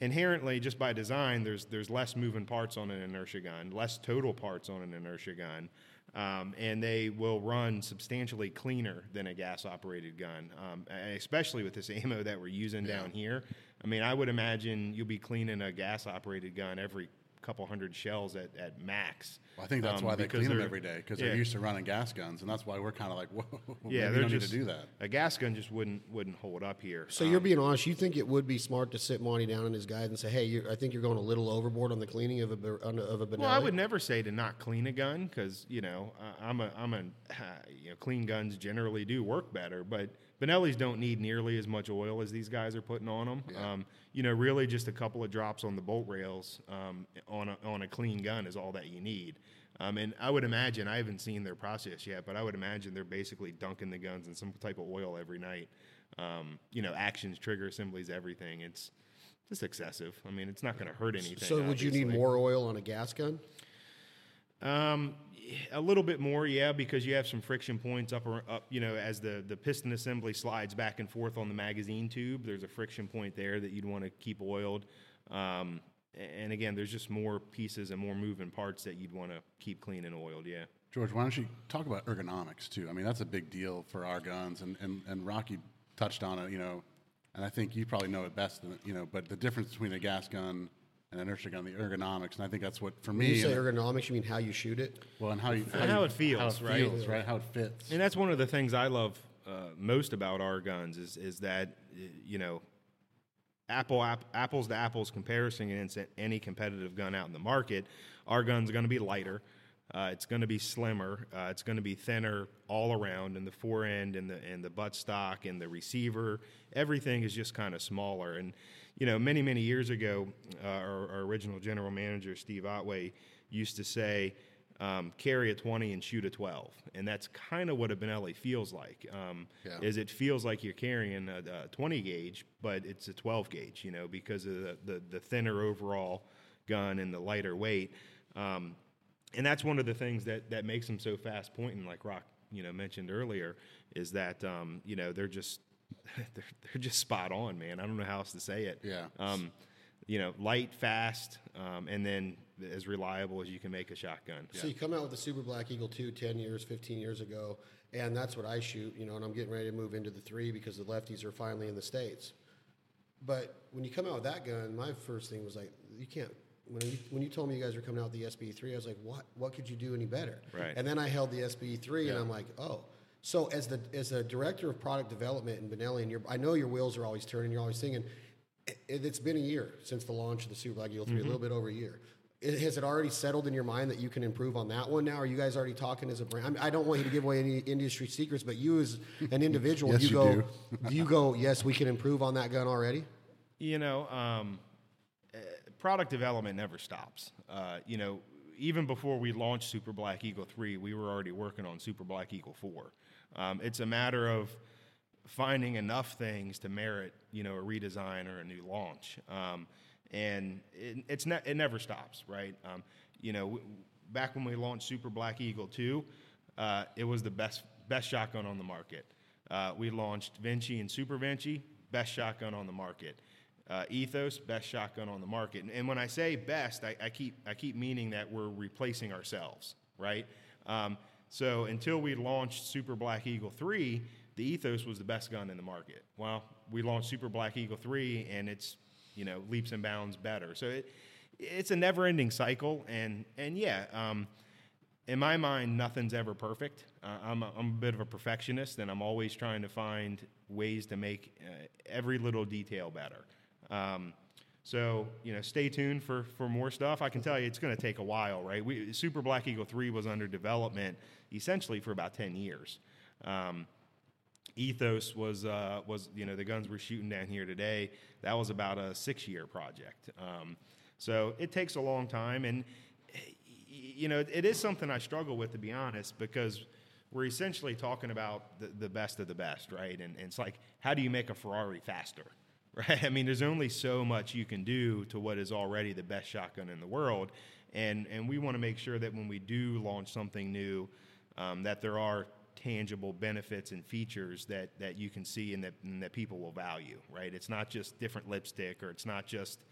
Speaker 3: inherently, just by design, there's there's less moving parts on an inertia gun, less total parts on an inertia gun, um, and they will run substantially cleaner than a gas-operated gun, um, especially with this [LAUGHS] ammo that we're using down here. I mean, I would imagine you'll be cleaning a gas-operated gun every couple hundred shells at, at max.
Speaker 2: Well, I think that's
Speaker 3: um,
Speaker 2: why they clean them every day because
Speaker 3: yeah.
Speaker 2: they're used to running gas guns, and that's why we're kind of like, [LAUGHS] whoa,
Speaker 3: Yeah,
Speaker 2: maybe
Speaker 3: they're
Speaker 2: don't
Speaker 3: just
Speaker 2: need to do that.
Speaker 3: A gas gun just wouldn't wouldn't hold up here.
Speaker 1: So you're being honest. You think it would be smart to sit Monty down and his guys and say, "Hey, you're, I think you're going a little overboard on the cleaning of a ber- of a Benelli."
Speaker 3: Well, I would never say to not clean a gun because you know uh, I'm a I'm a [SIGHS] you know clean guns generally do work better, but Benellis don't need nearly as much oil as these guys are putting on them. Um, you know, really just a couple of drops on the bolt rails um, on a, on a clean gun is all that you need. Um, and I would imagine I haven't seen their process yet, but I would imagine they're basically dunking the guns in some type of oil every night. Um, you know, actions, trigger assemblies, everything. It's just excessive. I mean, it's not going to hurt anything.
Speaker 1: So would you need more oil on a gas gun?
Speaker 3: Um, a little bit more, yeah, because you have some friction points up, or, up. You know, as the the piston assembly slides back and forth on the magazine tube, there's a friction point there that you'd want to keep oiled. Um, and again, there's just more pieces and more moving parts that you'd want to keep clean and oiled. Yeah.
Speaker 2: George, why don't you talk about ergonomics too? I mean, that's a big deal for our guns, and, and, and Rocky touched on it, you know, and I think you probably know it best, you know, but the difference between a gas gun and an inertia gun, the ergonomics, and I think that's what, for
Speaker 1: When
Speaker 2: me,
Speaker 1: you say ergonomics, you mean how you shoot it?
Speaker 2: well, and how you,
Speaker 3: And how
Speaker 2: you-
Speaker 3: it feels,
Speaker 2: how it
Speaker 3: right?
Speaker 2: feels, right? How it fits.
Speaker 3: And that's one of the things I love uh, most about our guns is is that you know, apple app, apples to apples comparison against any competitive gun out in the market, our gun's going to be lighter. Uh, it's going to be slimmer. Uh, it's going to be thinner all around, and the fore end and the and the buttstock and the receiver, everything is just kind of smaller. And you know, many many years ago, uh, our, our original general manager Steve Otway used to say, um, "Carry a 20 and shoot a 12," and that's kind of what a Benelli feels like. Um,
Speaker 1: Yeah.
Speaker 3: Is it feels like you're carrying a, a 20 gauge, but it's a 12 gauge, you know, because of the, the, the thinner overall gun and the lighter weight. Um, and that's one of the things that, that makes them so fast pointing, like Rock, you know, mentioned earlier, is that um, you know they're just [LAUGHS] they're, they're just spot on, man. I don't know how else to say it.
Speaker 2: Yeah.
Speaker 3: Um, you know, light, fast, um, and then as reliable as you can make a shotgun.
Speaker 1: So you come out with the Super Black Eagle 2 10 years, 15 years ago, and that's what I shoot, you know, and I'm getting ready to move into the 3 because the lefties are finally in the States. But when you come out with that gun, my first thing was like, you can't. When you, when you told me you guys were coming out with the SB3, I was like, what? What could you do any better?
Speaker 3: Right.
Speaker 1: And then I held the SB3, and I'm like, oh. So as the as a director of product development in Benelli, and I know your wheels are always turning. You're always thinking. It, it's been a year since the launch of the Super Black Eagle 3, a little bit over a year. It, has it already settled in your mind that you can improve on that one now? Are you guys already talking as a brand? I, mean, I don't want you to give away any industry secrets, but you as an individual,
Speaker 2: Yes,
Speaker 1: you,
Speaker 2: you
Speaker 1: go, do. you go, yes, we can improve on that gun already?
Speaker 3: You know, um, uh, product development never stops. Uh, you know, even before we launched Super Black Eagle 3, we were already working on Super Black Eagle 4. Um, it's a matter of finding enough things to merit, you know, a redesign or a new launch. Um, and it, it's ne- it never stops, right? Um, you know, w- back when we launched Super Black Eagle 2, uh, it was the best best shotgun on the market. Uh, we launched Vinci and Super Vinci, best shotgun on the market. Uh, Ethos, best shotgun on the market. And, and when I say best, I, I keep I keep meaning that we're replacing ourselves, right? Um, so until we launched Super Black Eagle 3, the Ethos was the best gun in the market. Well, we launched Super Black Eagle 3, and it's you know leaps and bounds better. So it it's a never-ending cycle, and and yeah. Um, in my mind, nothing's ever perfect. Uh, I'm, a, I'm a bit of a perfectionist, and I'm always trying to find ways to make uh, every little detail better. Um, so, you know, stay tuned for, for more stuff. I can tell you it's going to take a while, right? We, Super Black Eagle 3 was under development essentially for about 10 years. Um, Ethos was, uh, was, you know, the guns we're shooting down here today, that was about a six year project. Um, so it takes a long time. And, you know, it is something I struggle with, to be honest, because we're essentially talking about the, the best of the best, right? And, and it's like, how do you make a Ferrari faster, [LAUGHS] right? I mean, there's only so much you can do to what is already the best shotgun in the world. And, and we want to make sure that when we do launch something new, um, that there are tangible benefits and features that, that you can see and that, and that people will value, right? It's not just different lipstick or it's not just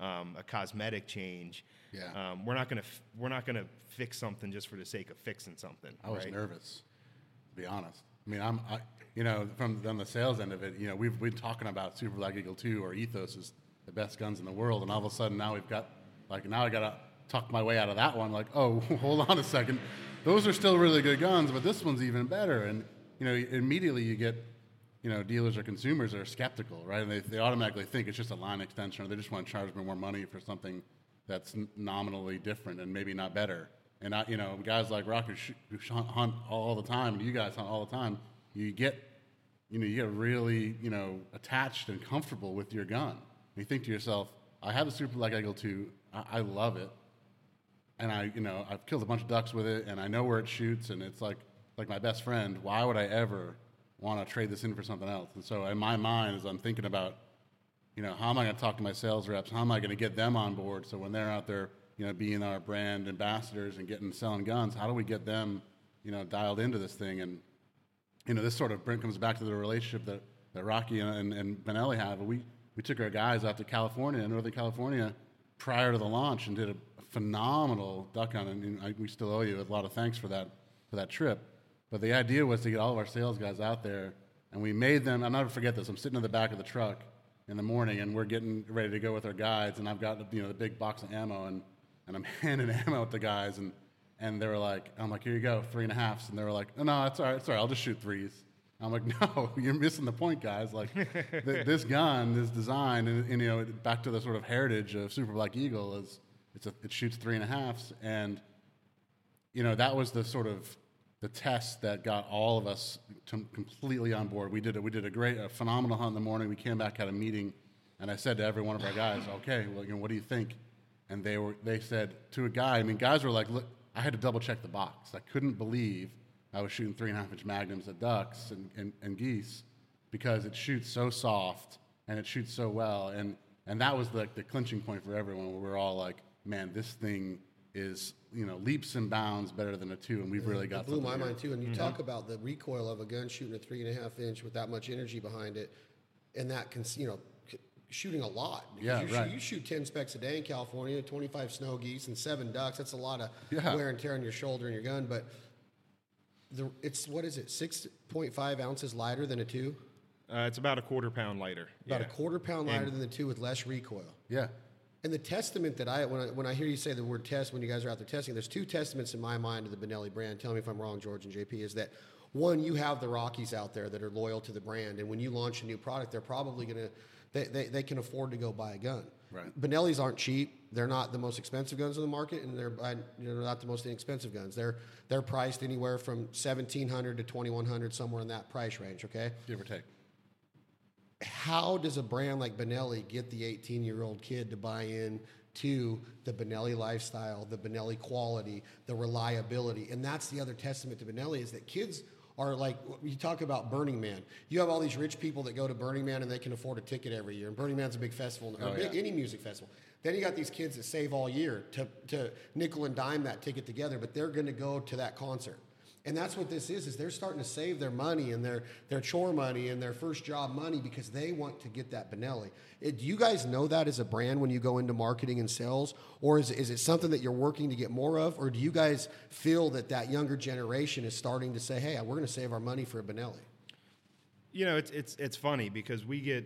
Speaker 3: um, a cosmetic change.
Speaker 2: Yeah.
Speaker 3: Um, we're not gonna f- we're not gonna fix something just for the sake of fixing something.
Speaker 2: I was
Speaker 3: right?
Speaker 2: nervous, to be honest. I mean, I'm, I, you know, from on the sales end of it, you know, we've been talking about Super Black Eagle 2 or Ethos is the best guns in the world, and all of a sudden now we've got, like, now I got to tuck my way out of that one. Like, oh, [LAUGHS] hold on a second, those are still really good guns, but this one's even better. And you know, immediately you get, you know, dealers or consumers are skeptical, right? And they, they automatically think it's just a line extension, or they just want to charge me more money for something that's nominally different and maybe not better. And I, you know, guys like Rock sh- hunt all the time, and you guys hunt all the time, you get, you know, you get really, you know, attached and comfortable with your gun. And you think to yourself, I have a Super Black Eagle 2, I, I love it, and I, you know, I've killed a bunch of ducks with it, and I know where it shoots, and it's like, like my best friend. Why would I ever want to trade this in for something else? And so, in my mind, as I'm thinking about, you know, how am I going to talk to my sales reps? How am I going to get them on board? So when they're out there, you know, being our brand ambassadors and getting selling guns, how do we get them, you know, dialed into this thing? And you know, this sort of comes back to the relationship that, that Rocky and, and Benelli have. We, we took our guys out to California, Northern California, prior to the launch and did a phenomenal duck hunt. And, and I, we still owe you a lot of thanks for that, for that trip. But the idea was to get all of our sales guys out there, and we made them. I'll never forget this. I'm sitting in the back of the truck in the morning, and we're getting ready to go with our guides, and I've got you know the big box of ammo, and, and I'm [LAUGHS] handing ammo to the guys, and and they were like, I'm like, here you go, three and a halfs, and they were like, oh, no, it's all right, it's all right, I'll just shoot threes. I'm like, [LAUGHS] no, you're missing the point, guys. Like, [LAUGHS] th- this gun, this design, and, and you know, back to the sort of heritage of Super Black Eagle is it's a, it shoots three and a halfs, and you know, that was the sort of the test that got all of us to completely on board. We did a, we did a great, a phenomenal hunt in the morning. We came back had a meeting, and I said to every one of our guys, [LAUGHS] "Okay, well, you know, what do you think?" And they were they said to a guy. I mean, guys were like, "Look, I had to double check the box. I couldn't believe I was shooting three and a half inch magnums at ducks and, and, and geese because it shoots so soft and it shoots so well. And and that was like the clinching point for everyone. Where we're all like, "Man, this thing." Is you know leaps and bounds better than a two, and we've really got
Speaker 1: It blew my
Speaker 2: here.
Speaker 1: mind too. And you mm-hmm. talk about the recoil of a gun shooting a three and a half inch with that much energy behind it, and that can you know c- shooting a lot.
Speaker 2: Yeah,
Speaker 1: you,
Speaker 2: right.
Speaker 1: shoot, you shoot ten specks a day in California, twenty five snow geese, and seven ducks. That's a lot of
Speaker 2: Yeah.
Speaker 1: wear and tear on your shoulder and your gun. But the it's what is it? Six point five ounces lighter than a two.
Speaker 3: Uh, it's about a quarter pound lighter.
Speaker 1: About
Speaker 3: yeah.
Speaker 1: a quarter pound lighter than the two with less recoil.
Speaker 2: Yeah,
Speaker 1: And the testament that I when, I when I hear you say the word test when you guys are out there testing, there's two testaments in my mind to the Benelli brand. Tell me if I'm wrong, George and JP. Is that one? You have the Rockies out there that are loyal to the brand, and when you launch a new product, they're probably gonna they, they, they can afford to go buy a gun.
Speaker 2: Right.
Speaker 1: Benelli's aren't cheap. They're not the most expensive guns in the market, and they're you know, not the most inexpensive guns. They're they're priced anywhere from 1700 to 2100, somewhere in that price range. Okay
Speaker 2: give or take.
Speaker 1: how does a brand like Benelli get the 18 year old kid to buy in to the Benelli lifestyle, the Benelli quality, the reliability? And that's the other testament to Benelli is that kids are like, you talk about Burning Man. You have all these rich people that go to Burning Man and they can afford a ticket every year. And Burning Man's a big festival, or
Speaker 2: Oh,
Speaker 1: big,
Speaker 2: yeah.
Speaker 1: any music festival. Then you got these kids that save all year to, to nickel and dime that ticket together, but they're going to go to that concert. And that's what this is, is they're starting to save their money and their, their chore money and their first job money because they want to get that Benelli. It, do you guys know that as a brand when you go into marketing and sales? Or is, is it something that you're working to get more of? Or do you guys feel that that younger generation is starting to say, hey, we're going to save our money for a Benelli?
Speaker 3: You know, it's it's it's funny because we get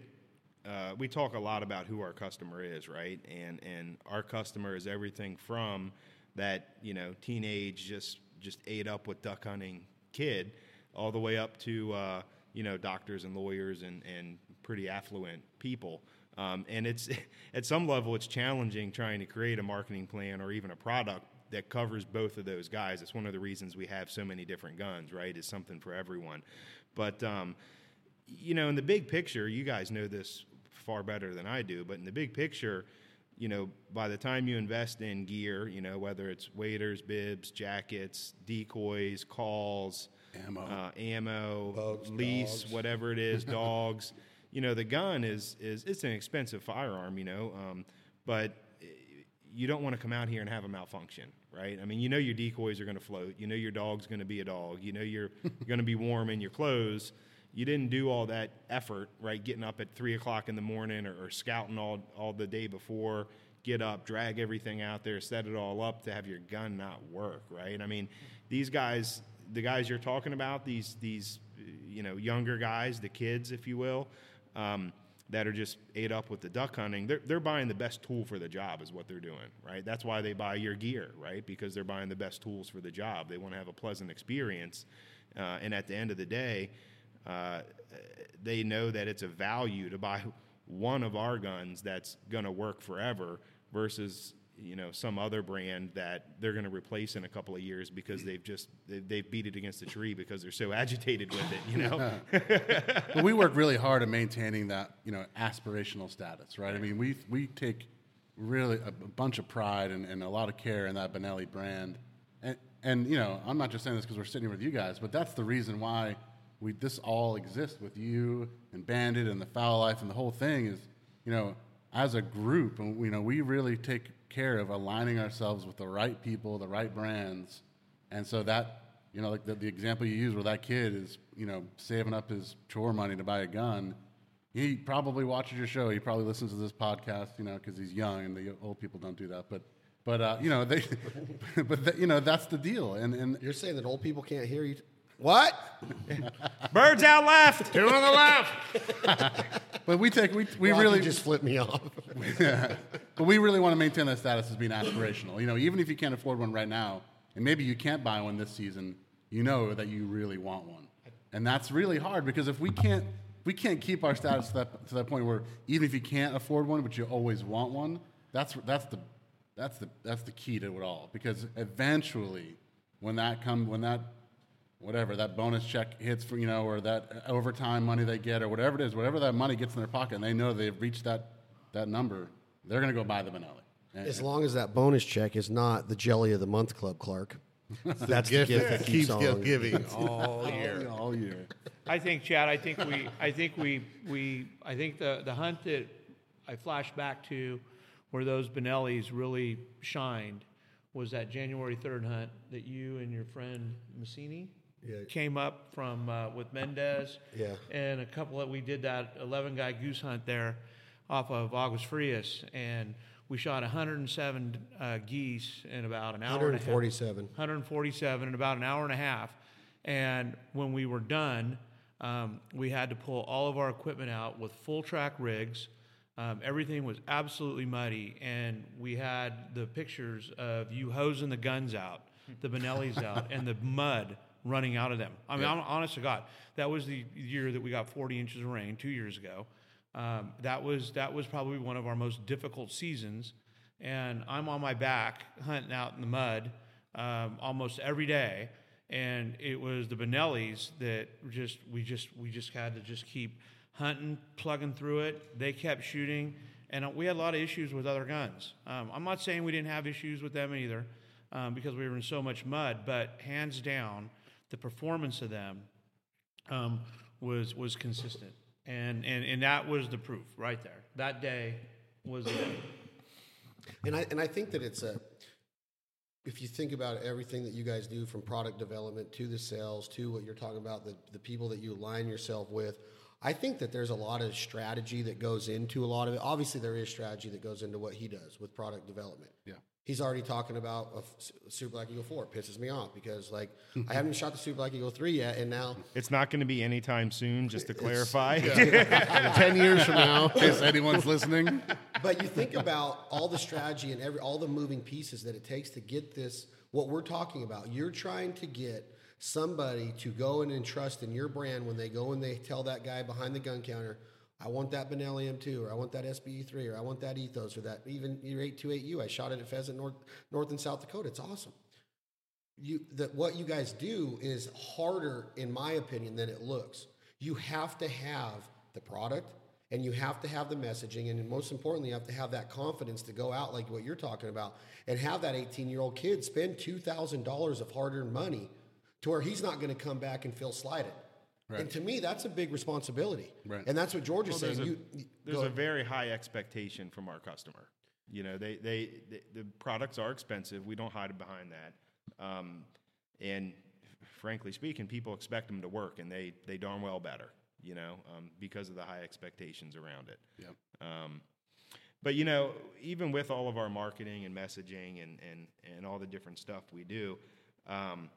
Speaker 3: uh, we talk a lot about who our customer is, right? And and our customer is everything from that you know teenage just just ate up with duck hunting kid, all the way up to uh, you know doctors and lawyers and and pretty affluent people. Um, and it's [LAUGHS] at some level it's challenging trying to create a marketing plan or even a product that covers both of those guys. It's one of the reasons we have so many different guns, right? Is something for everyone. But um, you know, in the big picture, you guys know this far better than I do, but in the big picture, you know, by the time you invest in gear, you know, whether it's waders, bibs, jackets, decoys, calls,
Speaker 2: Ammo.
Speaker 3: uh, ammo,
Speaker 1: Boats,
Speaker 3: lease,
Speaker 1: dogs.
Speaker 3: whatever it is, [LAUGHS] dogs. You know, the gun is is it's an expensive firearm, you know, um, but eh, you don't want to come out here and have a malfunction, right? I mean, you know your decoys are going to float. You know your dog's going to be a dog. You know you're [LAUGHS] going to be warm in your clothes. You didn't do all that effort, right? Getting up at three o'clock in the morning or, or scouting all all the day before. Get up, drag everything out there, set it all up to have your gun not work, right? I mean, these guys, the guys you're talking about, these these you know younger guys, the kids, if you will. Um, that are just ate up with the duck hunting, they're, they're buying the best tool for the job, is what they're doing, right? That's why they buy your gear, right? Because they're buying the best tools for the job. They want to have a pleasant experience. Uh, and at the end of the day, uh, they know that it's a value to buy one of our guns that's going to work forever versus you know some other brand that they're going to replace in a couple of years because they've just they've, beat it against the tree because they're so [LAUGHS] agitated with it you know?
Speaker 2: But we work really hard at maintaining that you know aspirational status, right? I mean, we we take really a, a bunch of pride and, and a lot of care in that Benelli brand, and and you know, I'm not just saying this because we're sitting here with you guys, but that's the reason why we this all exists with you and Bandit and the Fowl Life and the whole thing is, you know, as a group, and you know, we really take care of aligning ourselves with the right people, the right brands, and so that you know, like the, the example you use where that kid is, you know, saving up his chore money to buy a gun. He probably watches your show. He probably listens to this podcast, you know, because he's young and the old people don't do that. But, but uh, you know, they, [LAUGHS] but the, you know, that's the deal. And and
Speaker 1: You're saying that old people can't hear you? What?
Speaker 3: birds out left two on the left [LAUGHS]
Speaker 2: but we take we we
Speaker 1: Rocky
Speaker 2: really
Speaker 1: just flip me off. [LAUGHS]
Speaker 2: but we really want to maintain that status as being aspirational. You know, even if you can't afford one right now, and maybe you can't buy one this season, you know that you really want one, and that's really hard because if we can't we can't keep our status to that to that point where even if you can't afford one, but you always want one, that's that's the that's the that's the key to it all. Because eventually, when that come when that whatever that bonus check hits for you know or that overtime money they get or whatever it is, whatever that money gets in their pocket, and they know they've reached that that number, they're going to go buy the Benelli. And-
Speaker 1: As long as that bonus check is not the jelly of the month club, Clark. [LAUGHS] That's the
Speaker 4: gift
Speaker 1: gift
Speaker 4: that
Speaker 1: that
Speaker 4: keeps
Speaker 1: keeps on.
Speaker 4: giving [LAUGHS] all year.
Speaker 2: all year.
Speaker 6: I think, Chad. I think we. I think we. We. I think the the hunt that I flashed back to, where those Benellis really shined, was that January third hunt that you and your friend Massini
Speaker 1: Yeah.
Speaker 6: came up from uh, with Mendez.
Speaker 1: Yeah.
Speaker 6: And a couple of we did that eleven guy goose hunt there, off of August Frias, and we shot 107 uh, geese in about an hour and a half.
Speaker 1: 147.
Speaker 6: 147 in about an hour and a half. And when we were done, um, we had to pull all of our equipment out with full track rigs. Um, everything was absolutely muddy, and we had the pictures of you hosing the guns out, the Benellis out, and the mud running out of them. I mean, I'm honest to God, that was the year that we got 40 inches of rain two years ago. Um, that was that was probably one of our most difficult seasons, and I'm on my back hunting out in the mud um, almost every day. And it was the Benellis that just we just we just had to just keep hunting, plugging through it. They kept shooting, and uh, we had a lot of issues with other guns. Um, I'm not saying we didn't have issues with them either, um, because we were in so much mud. But hands down, the performance of them um, was was consistent, and, and and that was the proof right there. That day was the day.
Speaker 1: And I and I think that it's a if you think about everything that you guys do from product development to the sales to what you're talking about the the people that you align yourself with I think that there's a lot of strategy that goes into a lot of it. Obviously, there is strategy that goes into what he does with product development.
Speaker 2: Yeah.
Speaker 1: He's already talking about a f- Super Black Eagle 4. It pisses me off because, like, I [LAUGHS] haven't shot the Super Black Eagle 3 yet, and now
Speaker 3: It's not going to be anytime soon, just to clarify. [LAUGHS]
Speaker 4: Ten years from now, [LAUGHS]
Speaker 2: In case anyone's listening,
Speaker 1: but you think about all the strategy and every all the moving pieces that it takes to get this what we're talking about you're trying to get somebody to go and entrust in your brand when they go and they tell that guy behind the gun counter i want that benelli m2 or i want that sbe3 or i want that ethos or that even your 828u i shot it at pheasant north north and south dakota. It's awesome. You that what you guys do is harder in my opinion than it looks. You have to have the product and you have to have the messaging and most importantly you have to have that confidence to go out like what you're talking about and have that 18 year old kid spend $2000 of hard-earned money to where he's not going to come back and feel slighted and to me that's a big responsibility
Speaker 2: Right.
Speaker 1: and that's what george is
Speaker 3: Well,
Speaker 1: saying
Speaker 3: there's a,
Speaker 1: you, you-
Speaker 3: there's
Speaker 1: go
Speaker 3: a very high expectation from our customer. You know, they, they, the the products are expensive. We don't hide behind that. Um, and frankly speaking, people expect them to work, and they, they darn well better, you know, um, because of the high expectations around it.
Speaker 2: Yep.
Speaker 3: Um, but you know, even with all of our marketing and messaging and, and, and all the different stuff we do, um,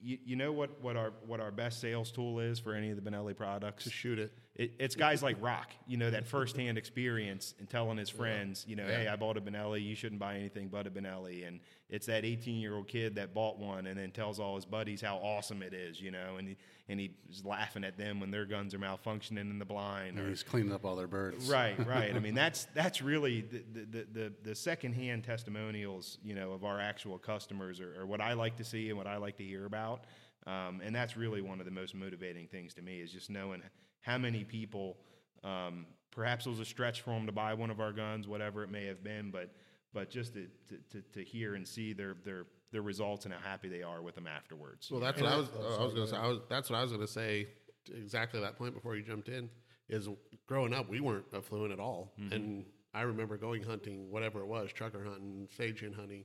Speaker 3: you, you know what, what our what our best sales tool is for any of the Benelli products?
Speaker 4: to shoot it.
Speaker 3: It, it's guys like Rock, you know, that firsthand experience and telling his friends, you know, hey, I bought a Benelli, you shouldn't buy anything but a Benelli. And it's that 18 year old kid that bought one and then tells all his buddies how awesome it is, you know, and he, and he's laughing at them when their guns are malfunctioning in the blind. Or,
Speaker 2: he's cleaning up all their birds.
Speaker 3: right, [LAUGHS] right. I mean, that's that's really the the, the, the, the secondhand testimonials, you know, of our actual customers are, are what I like to see and what I like to hear about. Um, and that's really one of the most motivating things to me is just knowing how many people, um, perhaps it was a stretch for them to buy one of our guns, whatever it may have been, but but just to, to, to, to hear and see their, their their results and how happy they are with them afterwards.
Speaker 4: Well, that's what I was. I was going to say. I was, that's what I was going to say. Exactly that point before you jumped in is growing up, we weren't affluent at all, mm-hmm. and I remember going hunting, whatever it was, chukar hunting, sage hen hunting,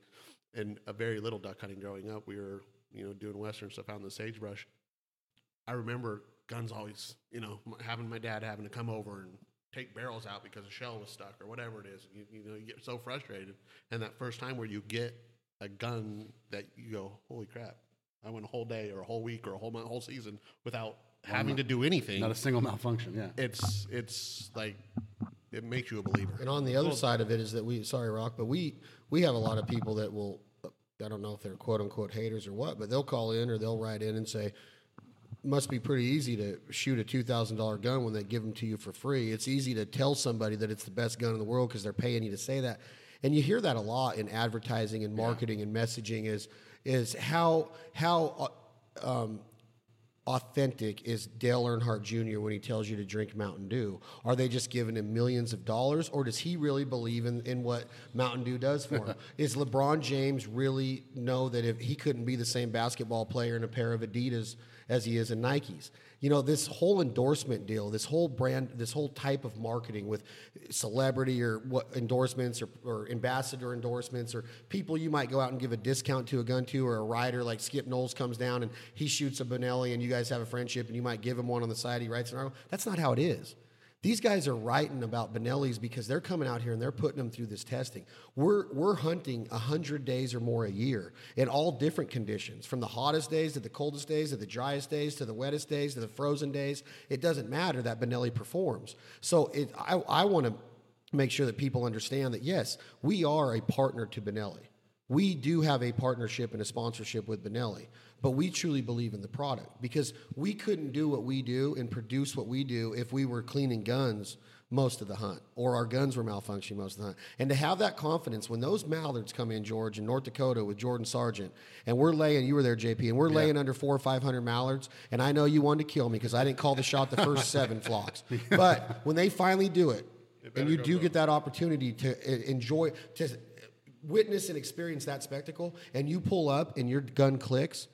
Speaker 4: and a very little duck hunting growing up. We were, you know, doing western stuff out in the sagebrush. I remember guns always, you know, having my dad having to come over and take barrels out because a shell was stuck or whatever it is. You, you know, you get so frustrated. And that first time where you get a gun that you go, holy crap, I went a whole day or a whole week or a whole month, whole season without having to do anything.
Speaker 2: Not a single malfunction. Yeah.
Speaker 4: it's it's like it makes you a believer.
Speaker 1: And on the other side of it is that we, sorry, Rock, but we we have a lot of people that will, I don't know if they're quote unquote haters or what, but they'll call in or they'll write in and say, must be pretty easy to shoot a two thousand dollar gun when they give them to you for free. It's easy to tell somebody that it's the best gun in the world because they're paying you to say that. And you hear that a lot in advertising and marketing and messaging is is how how uh, um, authentic is Dale Earnhardt Jr. when he tells you to drink Mountain Dew? Are they just giving him millions of dollars, or does he really believe in, in what Mountain Dew does for him? [LAUGHS] is LeBron James really know that if he couldn't be the same basketball player in a pair of Adidas as he is in Nikes? You know, this whole endorsement deal, this whole brand, this whole type of marketing with celebrity or what endorsements or, or ambassador endorsements or people you might go out and give a discount to a gun to or a rider like Skip Knowles comes down and he shoots a Benelli and you guys have a friendship and you might give him one on the side. He writes an article. That's not how it is. These guys are writing about Benellis because they're coming out here and they're putting them through this testing. We're, we're hunting 100 days or more a year in all different conditions, from the hottest days to the coldest days to the driest days to the wettest days to the frozen days. It doesn't matter that Benelli performs. So it, I, I want to make sure that people understand that, yes, we are a partner to Benelli. We do have a partnership and a sponsorship with Benelli but we truly believe in the product because we couldn't do what we do and produce what we do if we were cleaning guns most of the hunt or our guns were malfunctioning most of the hunt. And to have that confidence when those mallards come in, George, in North Dakota with Jordan Sargent, and we're laying, you were there, JP, and we're yeah. laying under four or 500 mallards, and I know you wanted to kill me because I didn't call the shot the first [LAUGHS] seven flocks. But when they finally do it, it and you do get that opportunity to eh, enjoy, to witness and experience that spectacle, and you pull up and your gun clicks,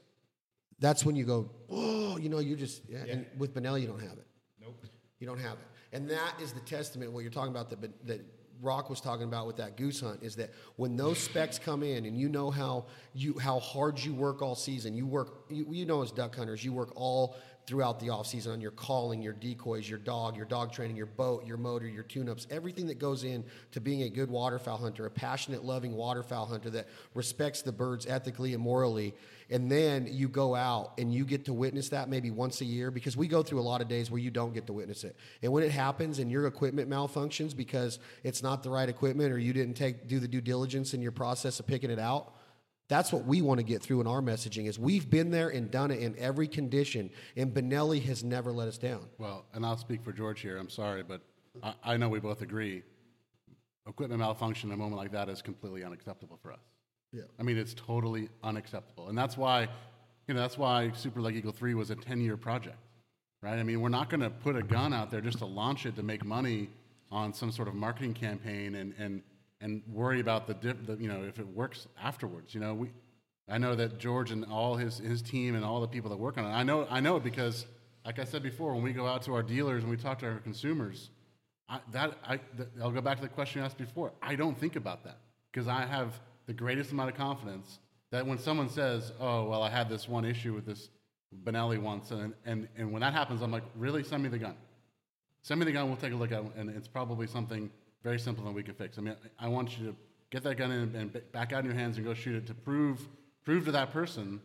Speaker 1: that's when you go, oh, you know, you just, yeah. and with Benelli, you don't have it.
Speaker 5: Nope.
Speaker 1: You don't have it. And that is the testament, what you're talking about, that, that Rock was talking about with that goose hunt, is that when those specks come in and you know how, you, how hard you work all season, you work, you, you know as duck hunters, you work all throughout the off season on your calling, your decoys, your dog, your dog training, your boat, your motor, your tune-ups, everything that goes in to being a good waterfowl hunter, a passionate, loving waterfowl hunter that respects the birds ethically and morally. And then you go out and you get to witness that maybe once a year because we go through a lot of days where you don't get to witness it. And when it happens and your equipment malfunctions because it's not the right equipment or you didn't take do the due diligence in your process of picking it out, that's what we want to get through in our messaging is we've been there and done it in every condition, and Benelli has never let us down.
Speaker 2: Well, and I'll speak for George here. I'm sorry, but I, I know we both agree. Equipment malfunction in a moment like that is completely unacceptable for us.
Speaker 1: Yeah.
Speaker 2: I mean, it's totally unacceptable, and that's why, you know, that's why Super Black Eagle Three was a 10-year project, right? I mean, we're not going to put a gun out there just to launch it to make money on some sort of marketing campaign and and and worry about the, the you know if it works afterwards. You know, we I know that George and all his his team and all the people that work on it. I know I know it because, like I said before, when we go out to our dealers and we talk to our consumers, I, that I I'll go back to the question you asked before. I don't think about that because I have the greatest amount of confidence that when someone says, "Oh, well, I had this one issue with this Benelli once," and and and when that happens, I'm like, "Really? Send me the gun. Send me the gun. We'll take a look at it, and it's probably something very simple and we can fix. I mean, I want you to get that gun in and back out in your hands and go shoot it to prove prove to that person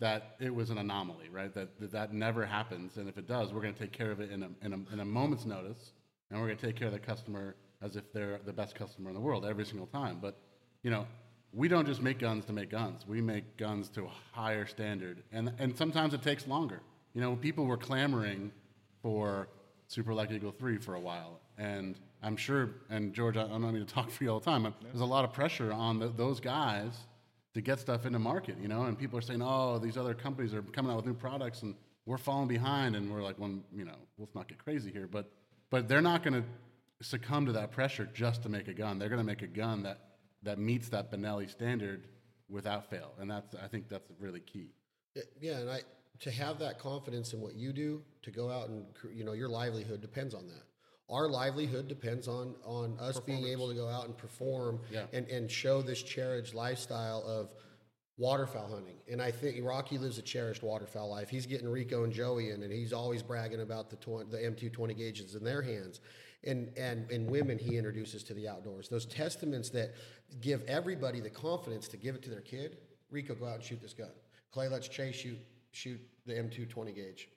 Speaker 2: that it was an anomaly, right? That that, that never happens, and if it does, we're going to take care of it in a, in a, in a moment's notice, and we're going to take care of the customer as if they're the best customer in the world every single time. But you know, we don't just make guns to make guns. We make guns to a higher standard, and and sometimes it takes longer. You know, people were clamoring for Super Black Eagle three for a while, and I'm sure, and George, I don't mean to talk for you all the time, but there's a lot of pressure on the, those guys to get stuff into market, you know, and people are saying, oh, these other companies are coming out with new products and we're falling behind, and we're like, well, you know, let's not get crazy here, but but they're not going to succumb to that pressure just to make a gun. They're going to make a gun that that meets that Benelli standard without fail, and that's I think that's really key.
Speaker 1: Yeah, and I to have that confidence in what you do, to go out and you know your livelihood depends on that our livelihood depends on on us being able to go out and perform
Speaker 2: yeah.
Speaker 1: and, and show this cherished lifestyle of waterfowl hunting. And I think Rocky lives a cherished waterfowl life. He's getting Rico and Joey in, and he's always bragging about the tw- the M2 20 gauges in their hands. And, and, and women he introduces to the outdoors. Those testaments that give everybody the confidence to give it to their kid. Rico, go out and shoot this gun. Clay, let's chase shoot shoot the M2 20 gauge,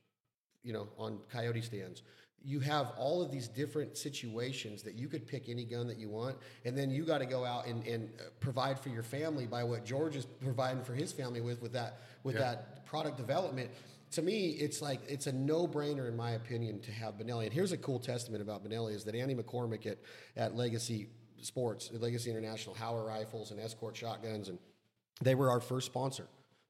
Speaker 1: you know, on coyote stands you have all of these different situations that you could pick any gun that you want, and then you got to go out and, and uh, provide for your family by what George is providing for his family with with that with yeah. that product development. To me, it's like it's a no-brainer in my opinion to have Benelli. And here's a cool testament about Benelli is that Andy McCormick at, at Legacy Sports, Legacy International, Howa rifles and Escort shotguns, and they were our first sponsor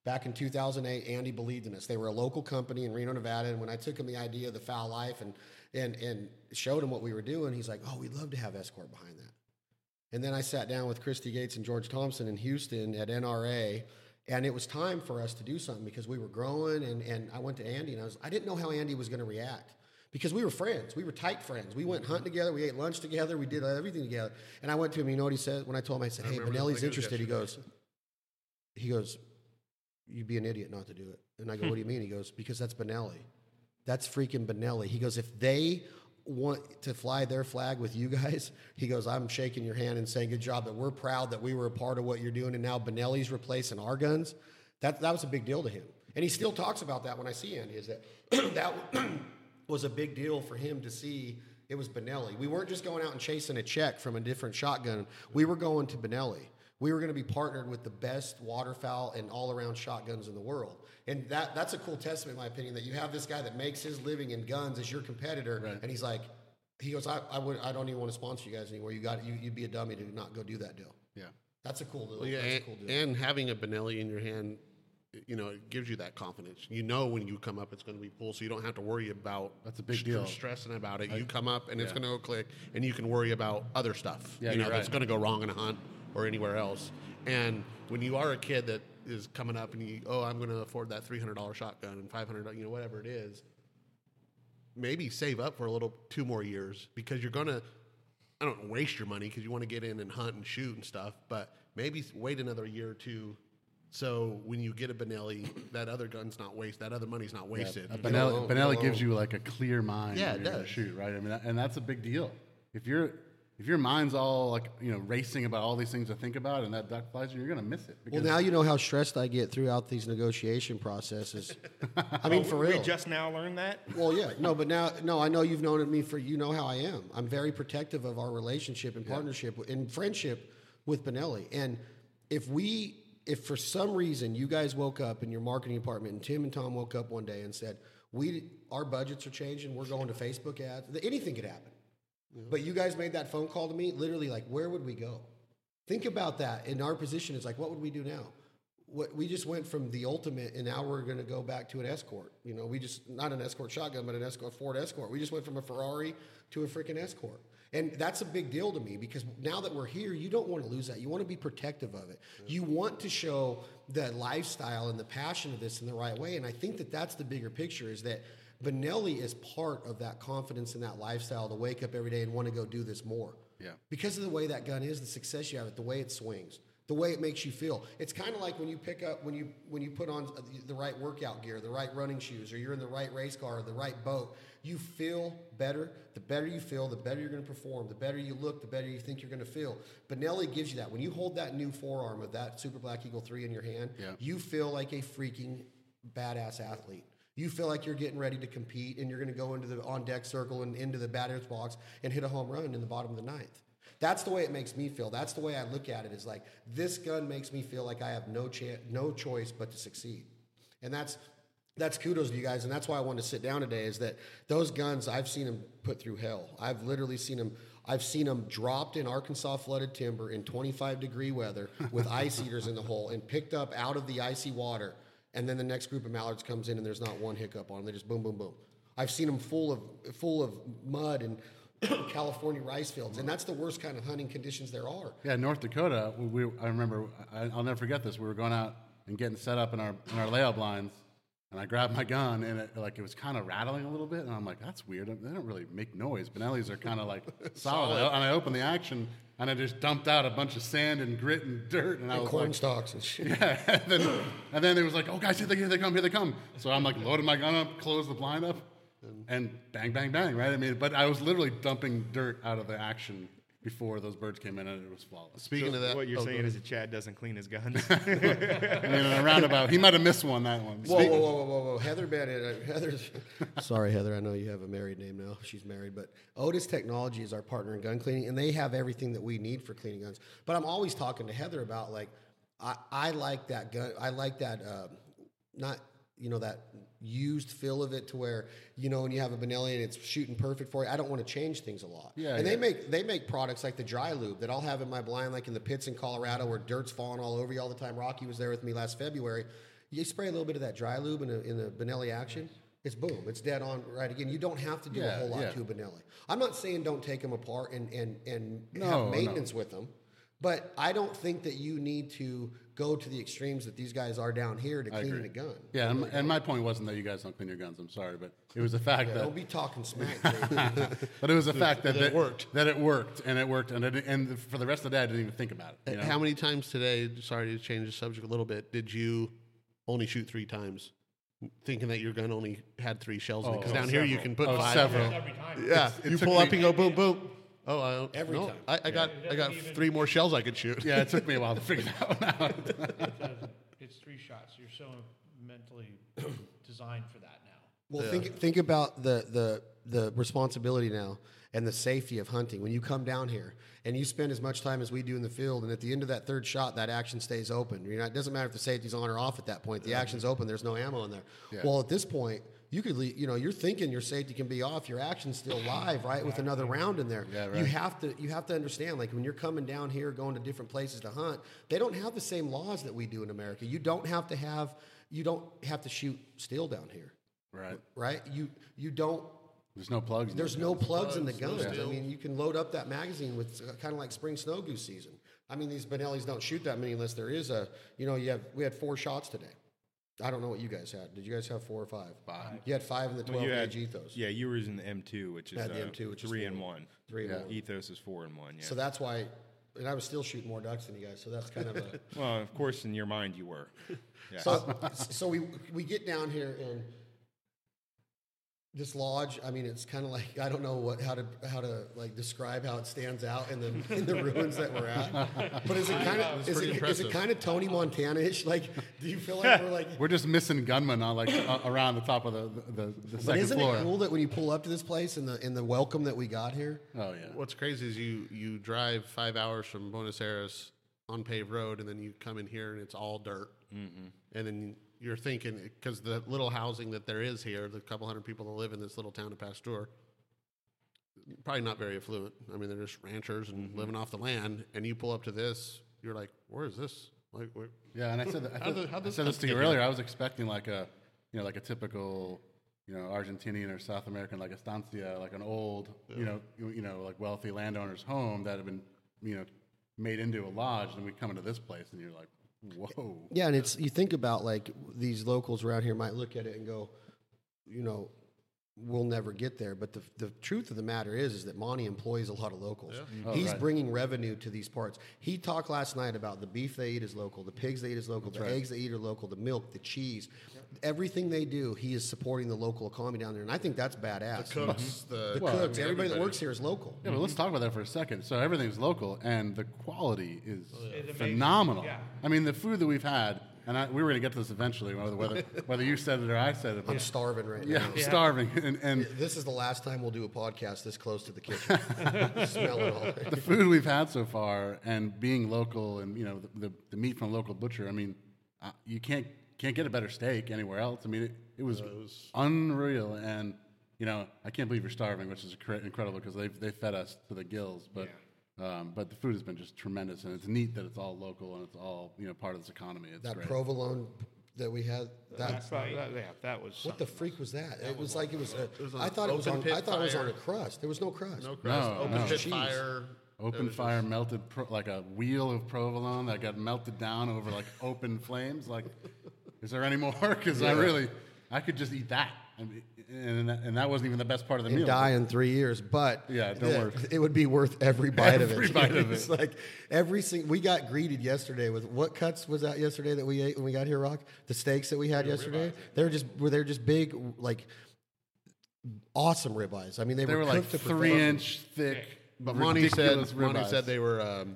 Speaker 1: Back in 2008, Andy believed in us. They were a local company in Reno, Nevada, and when I took him the idea of the Fowl Life and and and showed him what we were doing, he's like, "Oh, we'd love to have escort behind that." And then I sat down with Christy Gates and George Thompson in Houston at NRA, and it was time for us to do something because we were growing. And, and I went to Andy, and I was I didn't know how Andy was going to react because we were friends. We were tight friends. We went hunting together. We ate lunch together. We did everything together. And I went to him. You know what he said when I told him? I said, "Hey, Benelli's
Speaker 4: like it was
Speaker 1: interested." He goes, he goes, "You'd be an idiot not to do it." And I go, "What do you mean?" He goes, "Because that's Benelli. That's freaking Benelli." He goes, "If they want to fly their flag with you guys," [LAUGHS] he goes, "I'm shaking your hand and saying good job. That we're proud that we were a part of what you're doing, and now Benelli's replacing our guns." That that was a big deal to him, and he still talks about that when I see Andy. Is that [CLEARS THROAT] that [CLEARS THROAT] was a big deal for him to see. It was Benelli. We weren't just going out and chasing a check from a different shotgun. We were going to Benelli. We were going to be partnered with the best waterfowl and all-around shotguns in the world, and that that's a cool testament, in my opinion, that you have this guy that makes his living in guns as your competitor, and he's like, he goes, I, I would, I don't even want to sponsor you guys anymore. You got, you, you'd be a dummy to not go do that deal.
Speaker 2: Yeah.
Speaker 1: That's a cool deal.
Speaker 4: Well, yeah,
Speaker 1: that's a
Speaker 4: and,
Speaker 1: cool deal.
Speaker 4: and having a Benelli in your hand, you know, it gives you that confidence. You know when you come up, it's going to be full, so you don't have to worry about.
Speaker 2: That's a big
Speaker 4: str-
Speaker 2: deal.
Speaker 4: Stressing about it, you come up and it's going to go click, and you can worry about other stuff.
Speaker 2: Yeah,
Speaker 4: you know
Speaker 2: you're
Speaker 4: that's going to go wrong in a hunt or anywhere else. And when you are a kid that is coming up and you, oh, I'm going to afford that three hundred dollar shotgun and five hundred, you know, whatever it is. Maybe save up for a little two more years because you're going to I don't waste your money because you want to get in and hunt and shoot and stuff, but maybe wait another year or two. So when you get a Benelli, that other gun's not wasted. That other money's not wasted. You
Speaker 2: Benelli. Benelli gives you like a clear mind.
Speaker 4: Yeah, it does.
Speaker 2: Shoot right. I mean, and that's a big deal. If you're if your mind's all like you know racing about all these things to think about, and that duck flies you, you're gonna miss it.
Speaker 1: well, now you know how stressed I get throughout these negotiation processes. [LAUGHS] I mean, for oh, real.
Speaker 3: We just now learned that.
Speaker 1: Well, yeah, no, but now, no, I know you've known me for, you know how I am. I'm very protective of our relationship and partnership and friendship with Benelli. And if we, if for some reason you guys woke up in your marketing department and Tim and Tom woke up one day and said, we, our budgets are changing, we're going to Facebook ads, anything could happen. Mm-hmm. But you guys made that phone call to me, literally, like, where would we go? Think about that. In our position, it's like, what would we do now? What we just went from the ultimate, and now we're going to go back to an escort. You know, we just not an escort shotgun, but an escort Ford Escort. We just went from a Ferrari to a freaking escort, and that's a big deal to me because now that we're here, you don't want to lose that. You want to be protective of it. Mm-hmm. You want to show the lifestyle and the passion of this in the right way, and I think that that's the bigger picture. Is that Benelli is part of that confidence and that lifestyle to wake up every day and want to go do this more.
Speaker 2: Yeah.
Speaker 1: Because of the way that gun is, the success you have it, the way it swings, the way it makes you feel. It's kind of like when you pick up when you when you put on uh, the right workout gear, the right running shoes, or you're in the right race car, or the right boat. You feel better. The better you feel, the better you're going to perform. The better you look, the better you think you're going to feel. Benelli gives you that. When you hold that new forearm of that Super Black Eagle 3 in your hand,
Speaker 2: Yeah.
Speaker 1: you feel like a freaking badass athlete. You feel like you're getting ready to compete and you're going to go into the on deck circle and into the batter's box and hit a home run in the bottom of the ninth. That's the way it makes me feel. That's the way I look at it. Is like this gun makes me feel like I have no chance, no choice but to succeed, and that's that's kudos to you guys. And that's why I wanted to sit down today. Is that those guns I've seen them put through hell. I've literally seen them. I've seen them dropped in Arkansas flooded timber in 25 degree weather with ice eaters in the hole and picked up out of the icy water. And then the next group of mallards comes in and there's not one hiccup on them. They just boom, boom, boom. I've seen them full of full of mud and [COUGHS] California rice fields, and that's the worst kind of hunting conditions there are.
Speaker 2: Yeah, North Dakota. We, we I remember. I, I'll never forget this. We were going out and getting set up in our in our layout blinds, and I grabbed my gun, and it, like it was kind of rattling a little bit, and I'm like, "That's weird. They don't really make noise. Benellis are kind of like [LAUGHS] solid." And I opened the action, and I just dumped out a bunch of sand and grit and dirt, and I was
Speaker 1: corn
Speaker 2: like,
Speaker 1: stalks and shit. [LAUGHS]
Speaker 2: yeah. and, then, and then it was like, "Oh, guys, here they, here they come, here they come." So I'm like loading my gun up, close the blind up, and bang, bang, bang. Right? I mean, but I was literally dumping dirt out of the action before those birds came in, and it was flawless.
Speaker 4: Speaking of that,
Speaker 3: What you're
Speaker 4: oh,
Speaker 3: saying is that Chad doesn't clean his guns. [LAUGHS] [LAUGHS]
Speaker 2: I mean, in a roundabout, he might have missed one that one.
Speaker 1: Whoa, whoa, whoa, whoa, whoa, whoa. Heather Bennett. uh, Heather's. [LAUGHS] Sorry, Heather. I know you have a married name now. She's married, but Otis Technology is our partner in gun cleaning, and they have everything that we need for cleaning guns. But I'm always talking to Heather about like, I, I like that gun. I like that. Uh, not you know that used feel of it to where you know when you have a Benelli and it's shooting perfect for you. I don't want to change things a lot.
Speaker 2: Yeah,
Speaker 1: and
Speaker 2: yeah.
Speaker 1: they make they make products like the dry lube that I'll have in my blind, like in the pits in Colorado where dirt's falling all over you all the time. Rocky was there with me last February. You spray a little bit of that dry lube in, a, in the Benelli action. It's boom. It's dead on right again. You don't have to do a whole lot
Speaker 2: yeah.
Speaker 1: to a Benelli. I'm not saying don't take them apart and and and
Speaker 2: No,
Speaker 1: have
Speaker 2: no.
Speaker 1: maintenance with them, but I don't think that you need to go to the extremes that these guys are down here to
Speaker 2: I
Speaker 1: cleaning
Speaker 2: agree.
Speaker 1: a gun.
Speaker 2: Yeah, and, and my point wasn't that you guys don't clean your guns. I'm sorry, but it was the fact
Speaker 1: Yeah,
Speaker 2: that
Speaker 1: don't be talking smack. [LAUGHS]
Speaker 2: But it was the fact that,
Speaker 4: that it worked.
Speaker 2: That it worked, and it worked, and it, and for the rest of the day, I didn't even think about it. you know?
Speaker 4: How many times today? Sorry to change the subject a little bit. Did you only shoot three times, thinking that your gun only had three shells in it? Because
Speaker 2: Oh,
Speaker 4: down here you
Speaker 3: oh,
Speaker 4: can put
Speaker 2: Oh,
Speaker 4: five.
Speaker 2: several.
Speaker 5: Every time.
Speaker 4: Yeah,
Speaker 2: it
Speaker 4: you
Speaker 2: took
Speaker 4: pull up
Speaker 2: me-
Speaker 4: and go boom boom. Oh, I don't,
Speaker 1: Every
Speaker 4: no,
Speaker 1: time.
Speaker 4: I, I got I got three more shells I could shoot.
Speaker 2: Yeah, it took me a while to [LAUGHS] figure that one out.
Speaker 6: It's three shots. You're so mentally [CLEARS THROAT] designed for that now.
Speaker 1: Well, think think about the the the responsibility now and the safety of hunting. When you come down here and you spend as much time as we do in the field, and at the end of that third shot, that action stays open. You know, it doesn't matter if the safety's on or off at that point. The action's open. There's no ammo in there.
Speaker 2: Yeah.
Speaker 1: Well, at this point, you could, le- you know, you're thinking your safety can be off. Your action's still live, right, with another round in there.
Speaker 2: Yeah,
Speaker 1: You have to you have to understand, like when you're coming down here, going to different places to hunt, they don't have the same laws that we do in America. You don't have to have you don't have to shoot steel down here
Speaker 2: right.
Speaker 1: right? You you don't.
Speaker 2: There's no plugs. in
Speaker 1: There's
Speaker 2: those
Speaker 1: no
Speaker 2: guns.
Speaker 1: plugs in the guns. I mean, you can load up that magazine with uh, kind of like spring snow goose season. I mean, these Benellis don't shoot that many unless there is a. You know, you have we had four shots today. I don't know what you guys had. Did you guys have four or five? Five. You had five in the twelve
Speaker 3: you had-
Speaker 1: gauge ethos.
Speaker 3: Yeah, you were using the M2, which is
Speaker 1: Had the
Speaker 3: uh,
Speaker 1: M2, which is
Speaker 3: three
Speaker 1: four.
Speaker 3: and one.
Speaker 1: Three and one.
Speaker 3: Ethos is four and one. Yeah.
Speaker 1: So that's why, and I was still shooting more ducks than you guys. So that's kind of a. [LAUGHS]
Speaker 3: well, of course, in your mind, you were. [LAUGHS] Yeah.
Speaker 1: So, so we we get down here and this lodge. I mean, it's kind of like I don't know what how to how to like describe how it stands out in the in the ruins that we're at. But is it kind of is
Speaker 4: pretty
Speaker 1: it, is it kind of Tony Montana-ish? Like, do you feel like we're like?
Speaker 2: We're just missing gunmen on like uh, around the top of the the, the, the
Speaker 1: But
Speaker 2: second
Speaker 1: isn't
Speaker 2: floor.
Speaker 1: it cool that when you pull up to this place and the in the welcome that we got here?
Speaker 2: Oh yeah.
Speaker 4: What's crazy is you you drive five hours from Buenos Aires on paved road, and then you come in here and it's all dirt. Mm-hmm. And then you're thinking because the little housing that there is here, the couple hundred people that live in this little town of Pasteur, probably not very affluent. I mean, they're just ranchers and mm-hmm. living off the land. And you pull up to this, you're like, where is this? Like, where? [LAUGHS]
Speaker 2: Yeah, and I said that, I,
Speaker 4: How
Speaker 2: said-
Speaker 4: the- how
Speaker 2: I
Speaker 4: this
Speaker 2: said this to you earlier. I was expecting like a, you know, like a typical, you know, Argentinian or South American like estancia, like an old, you know, you, you know, like wealthy landowner's home that had been, you know, made into a lodge, and we come into this place, and you're like, whoa.
Speaker 1: Yeah, and it's you think about like these locals around here might look at it and go, you know, we'll never get there. But the, the truth of the matter is, is that Monty employs a lot of locals.
Speaker 2: Oh,
Speaker 1: He's
Speaker 2: right.
Speaker 1: bringing revenue to these parts. He talked last night about the beef they eat is local, the pigs they eat is local, the eggs they eat are local, the milk, the cheese, everything they do. He is supporting the local economy down there, and I think that's badass.
Speaker 4: The Cooks, mm-hmm. the,
Speaker 1: The
Speaker 2: Well, I
Speaker 1: cooks,
Speaker 4: mean,
Speaker 1: everybody that works here is local.
Speaker 2: Yeah, but let's talk about that for a second. So everything's local, and the quality is oh,
Speaker 6: amazing.
Speaker 2: phenomenal.
Speaker 6: Yeah.
Speaker 2: I mean, the food that we've had, and I, we were going to get to this eventually, whether whether, [LAUGHS] whether you said it or I said it.
Speaker 1: I'm starving right
Speaker 2: yeah,
Speaker 1: now.
Speaker 2: I'm starving, and, and
Speaker 1: This is the last time we'll do a podcast this close to the kitchen. [LAUGHS] Smelling all.
Speaker 2: the food we've had so far, and being local, and you know the, the, the meat from a local butcher. I mean, uh, you can't can't get a better steak anywhere else. I mean, it, it was unreal, and you know I can't believe you're starving, which is incredible because they they fed us to the gills. But um, but the food has been just tremendous, and it's neat that it's all local and it's all you know part of this economy. It's
Speaker 1: that
Speaker 2: great.
Speaker 1: provolone that we had. That
Speaker 6: That's right. That, yeah, that was.
Speaker 1: what the freak was that? It was like it was. A,
Speaker 4: was
Speaker 1: I thought it was on. I thought it was on a crust. There was no crust.
Speaker 4: no crust,
Speaker 2: No,
Speaker 4: open
Speaker 2: no.
Speaker 4: pit
Speaker 1: Cheese.
Speaker 4: fire.
Speaker 2: Open fire melted pro- like a wheel of provolone that got melted down over like open flames. Like, is there any more? [LAUGHS] Because I really, I could just eat that, I mean, and that, and that wasn't even the best part of the
Speaker 1: and
Speaker 2: meal.
Speaker 1: die in three years, but
Speaker 2: Yeah, don't
Speaker 1: it,
Speaker 2: worry.
Speaker 1: it would be worth every bite of it.
Speaker 2: Every bite of [LAUGHS]
Speaker 1: it's
Speaker 2: it.
Speaker 1: like every single. We got greeted yesterday with what cuts was that yesterday that we ate when we got here, Rock? The steaks that we had yesterday. They were just were they just big like awesome ribeyes. I mean, they,
Speaker 2: They were like
Speaker 1: cooked to
Speaker 2: three
Speaker 1: perfection.
Speaker 2: inch thick.
Speaker 4: But Monty said,
Speaker 2: ridiculous
Speaker 4: Monty said they were, um, di-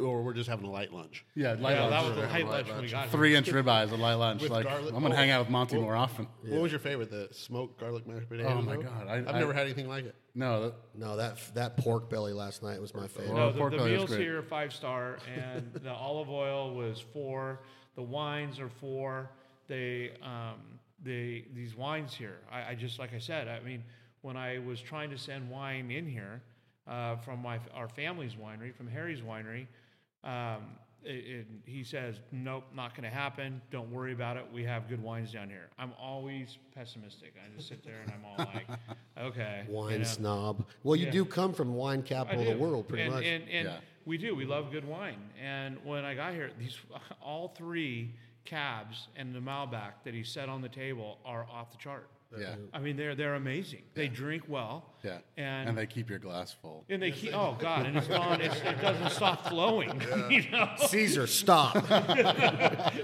Speaker 4: or we're just having a light lunch.
Speaker 2: yeah, light
Speaker 6: Yeah, that
Speaker 2: lunch.
Speaker 6: was the
Speaker 4: Light
Speaker 6: height
Speaker 4: lunch.
Speaker 6: lunch when we got here.
Speaker 2: three inch ribeyes a light lunch.
Speaker 4: With
Speaker 2: like
Speaker 4: garlic-
Speaker 2: I'm gonna
Speaker 4: oh,
Speaker 2: hang out with Monty
Speaker 4: well-
Speaker 2: more often.
Speaker 4: What was your favorite? The smoked garlic mashed potatoes?
Speaker 2: Oh my
Speaker 4: though?
Speaker 2: God, I-
Speaker 4: have
Speaker 2: I-
Speaker 4: never had anything like it.
Speaker 2: No, that,
Speaker 1: No, that that pork belly last night was my favorite.
Speaker 6: No, the,
Speaker 2: pork
Speaker 6: the
Speaker 2: belly was
Speaker 6: meals
Speaker 2: great.
Speaker 6: here are five star, and the [LAUGHS] olive oil was four. The wines are four. They, um, they these wines here. I, I just like I said. I mean, when I was trying to send wine in here uh, from my our family's winery, from Harry's winery, Um, it, it, he says, "Nope, not going to happen. Don't worry about it. We have good wines down here." I'm always pessimistic. I just sit there and I'm all like, [LAUGHS] "Okay." you
Speaker 1: Wine
Speaker 6: know.
Speaker 1: snob. Well, you
Speaker 6: Yeah.
Speaker 1: do come from wine capital of the world, pretty
Speaker 6: and,
Speaker 1: much.
Speaker 6: And, and
Speaker 2: Yeah.
Speaker 6: we do. We love good wine. And when I got here, these [LAUGHS] all three cabs and the Malbec that he set on the table are off the chart.
Speaker 2: Yeah.
Speaker 6: I mean, they're they're amazing. They drink well.
Speaker 2: Yeah.
Speaker 6: And
Speaker 2: and they keep your glass full.
Speaker 6: and they keep. Oh God! And it's gone. It's, it doesn't stop flowing. [LAUGHS] you know.
Speaker 1: Caesar, stop! [LAUGHS]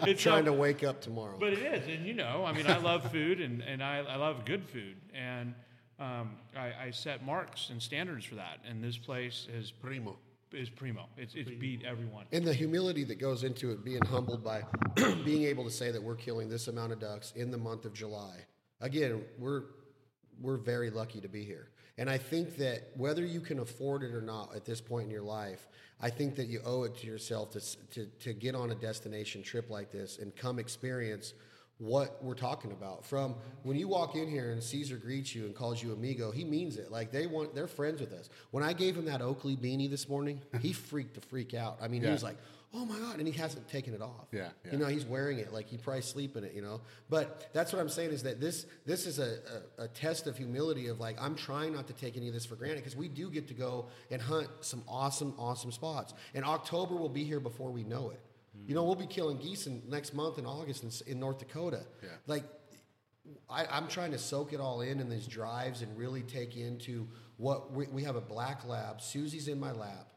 Speaker 6: It's
Speaker 1: Trying
Speaker 6: so-
Speaker 1: to wake up tomorrow.
Speaker 6: But it is, and you know, I mean, I love food, and, and I, I love good food, and um, I, I set marks and standards for that, and this place is
Speaker 4: Primo.
Speaker 6: is primo. It's it's beat everyone.
Speaker 1: and the humility that goes into it, being humbled by [CLEARS THROAT] being able to say that we're killing this amount of ducks in the month of July. Again, we're we're very lucky to be here. And I think that whether you can afford it or not at this point in your life, I think that you owe it to yourself to, to, to get on a destination trip like this and come experience what we're talking about. From when you walk in here and Caesar greets you and calls you amigo, he means it. Like they want, they're friends with us. When I gave him that Oakley beanie this morning, he [LAUGHS] freaked the freak out. I mean, he was like, "Oh my god!" and he hasn't taken it off.
Speaker 2: Yeah, yeah.
Speaker 1: you know, he's wearing it like he probably sleep in it. You know, but that's what I'm saying is that this this is a, a, a test of humility of like I'm trying not to take any of this for granted because we do get to go and hunt some awesome awesome spots. And October will be here before we know it. You know, we'll be killing geese in next month in August in, in North Dakota.
Speaker 2: Yeah.
Speaker 1: Like I, I'm trying to soak it all in in these drives and really take into what we, we have a black lab. Susie's in my lap.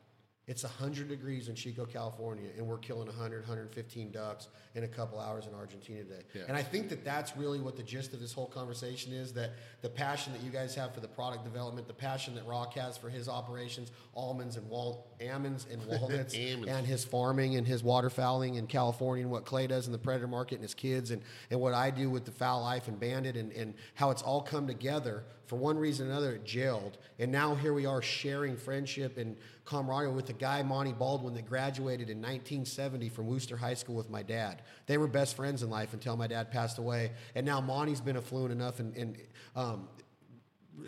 Speaker 1: It's 100 degrees in Chico, California, and we're killing 100, 115 ducks in a couple hours in Argentina today.
Speaker 2: Yeah.
Speaker 1: And I think that that's really what the gist of this whole conversation is that the passion that you guys have for the product development, the passion that Rock has for his operations, almonds and wal- almonds and [LAUGHS] walnuts, and his farming and his waterfowling in California and what Clay does in the predator market and his kids and, and what I do with the Fowl Life and Banded and, and how it's all come together for one reason or another it gelled and now here we are sharing friendship and camaraderie with the guy Monty Baldwin that graduated in 1970 from Worcester High School with my dad. They were best friends in life until my dad passed away and now Monty's been affluent enough and, and um,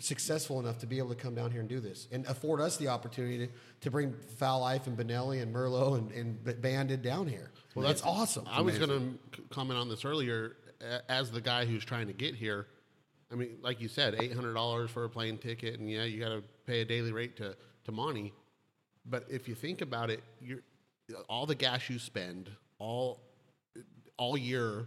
Speaker 1: successful enough to be able to come down here and do this and afford us the opportunity to, to bring Fowl Life and Benelli and Merlot and, and Banded down here. Well, that's awesome.
Speaker 4: I was going to comment on this earlier. As the guy who's trying to get here, I mean, like you said, eight hundred dollars for a plane ticket, and yeah, you got to pay a daily rate to to Monty. But if you think about it, you're all the gas you spend all all year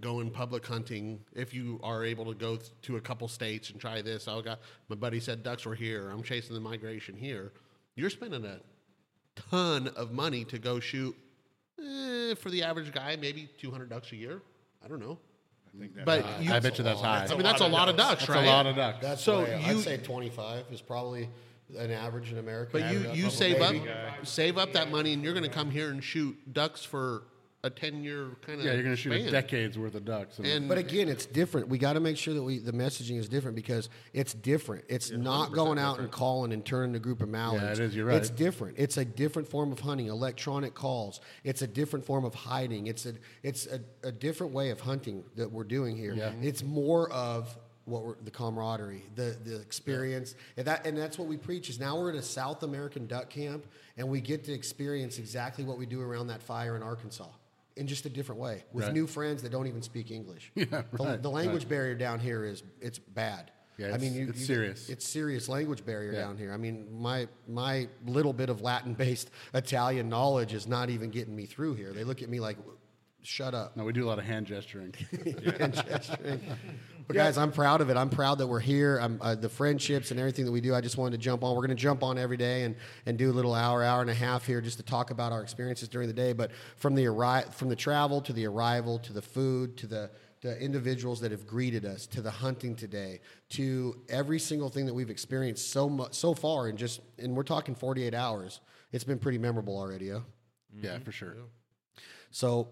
Speaker 4: going public hunting. If you are able to go th- to a couple states and try this, I got my buddy said ducks were here. I'm chasing the migration here. You're spending a ton of money to go shoot. Eh, for the average guy, maybe 200 ducks a year. I don't know. But you,
Speaker 2: I bet you that's high.
Speaker 4: I mean, that's a lot of ducks, right?
Speaker 2: That's a lot of ducks.
Speaker 1: That's
Speaker 4: So
Speaker 1: so
Speaker 4: you-
Speaker 1: I'd say 25 is probably an average in America.
Speaker 4: But you,
Speaker 1: Average
Speaker 4: you
Speaker 1: up,
Speaker 4: save up,
Speaker 1: maybe.
Speaker 4: save up that money, and you're going to come here and shoot ducks for a 10 year kind of.
Speaker 2: yeah, you're going to shoot a decade's worth of ducks. And,
Speaker 4: And
Speaker 1: But again, it's different. We got to make sure that we the messaging is different because it's different. It's not going out and calling and turning a group of mallards.
Speaker 2: yeah, it is, you're right.
Speaker 1: It's different. It's a different form of hunting. Electronic calls. It's a different form of hiding. It's a it's a, a different way of hunting that we're doing here.
Speaker 2: Yeah.
Speaker 1: It's more of what we're, the camaraderie, the the experience, and that and that's what we preach. Is now we're at a South American duck camp, and we get to experience exactly what we do around that fire in Arkansas. In just a different way, with
Speaker 2: Right.
Speaker 1: new friends that don't even speak English. [LAUGHS]
Speaker 2: Yeah,
Speaker 1: The-
Speaker 2: right,
Speaker 1: the, language
Speaker 2: right.
Speaker 1: barrier down here is it's bad.
Speaker 2: Yeah,
Speaker 1: I mean,
Speaker 2: it's-
Speaker 1: you,
Speaker 2: it's
Speaker 1: you-
Speaker 2: serious.
Speaker 1: It's serious language barrier
Speaker 2: Yeah.
Speaker 1: down here. I mean, my my little bit of Latin-based [LAUGHS] Italian knowledge is not even getting me through here. They look at me like, "Shut up."
Speaker 2: no, we do a lot of hand gesturing. [LAUGHS]
Speaker 1: and gesturing. But guys, I'm proud of it. I'm proud that we're here. I'm, uh, the friendships and everything that we do. I just wanted to jump on. We're going to jump on every day and, and do a little hour, hour and a half here just to talk about our experiences during the day. But from the arri- from the travel to the arrival to the food to the the individuals that have greeted us to the hunting today to every single thing that we've experienced so much so far and just and we're talking 48 hours. It's been pretty memorable already. Yeah.
Speaker 2: yeah, for sure.
Speaker 1: So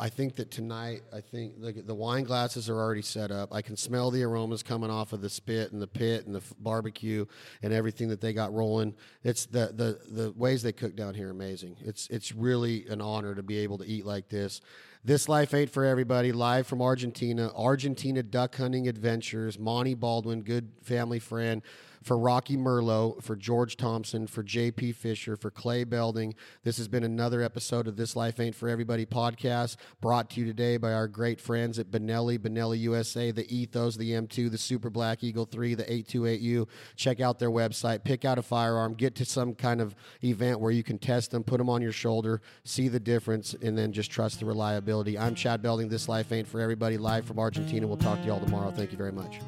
Speaker 1: I think that tonight, I think the, the wine glasses are already set up. I can smell the aromas coming off of the spit and the pit and the f- barbecue and everything that they got rolling. It's the, the, the ways they cook down here are amazing. It's, it's really an honor to be able to eat like this. This Life Ain't for Everybody, live from Argentina, Argentina Duck Hunting Adventures, Monty Baldwin, good family friend. For Rocky Merlot, for George Thompson, for JP Fisher, for Clay Belding, this has been another episode of This Life Ain't For Everybody podcast brought to you today by our great friends at Benelli, Benelli USA, the Ethos, the M2, the Super Black Eagle 3, the 828U. Check out their website, pick out a firearm, get to some kind of event where you can test them, put them on your shoulder, see the difference, and then just trust the reliability. I'm Chad Belding. This Life Ain't For Everybody, live from Argentina. We'll talk to you all tomorrow. Thank you very much.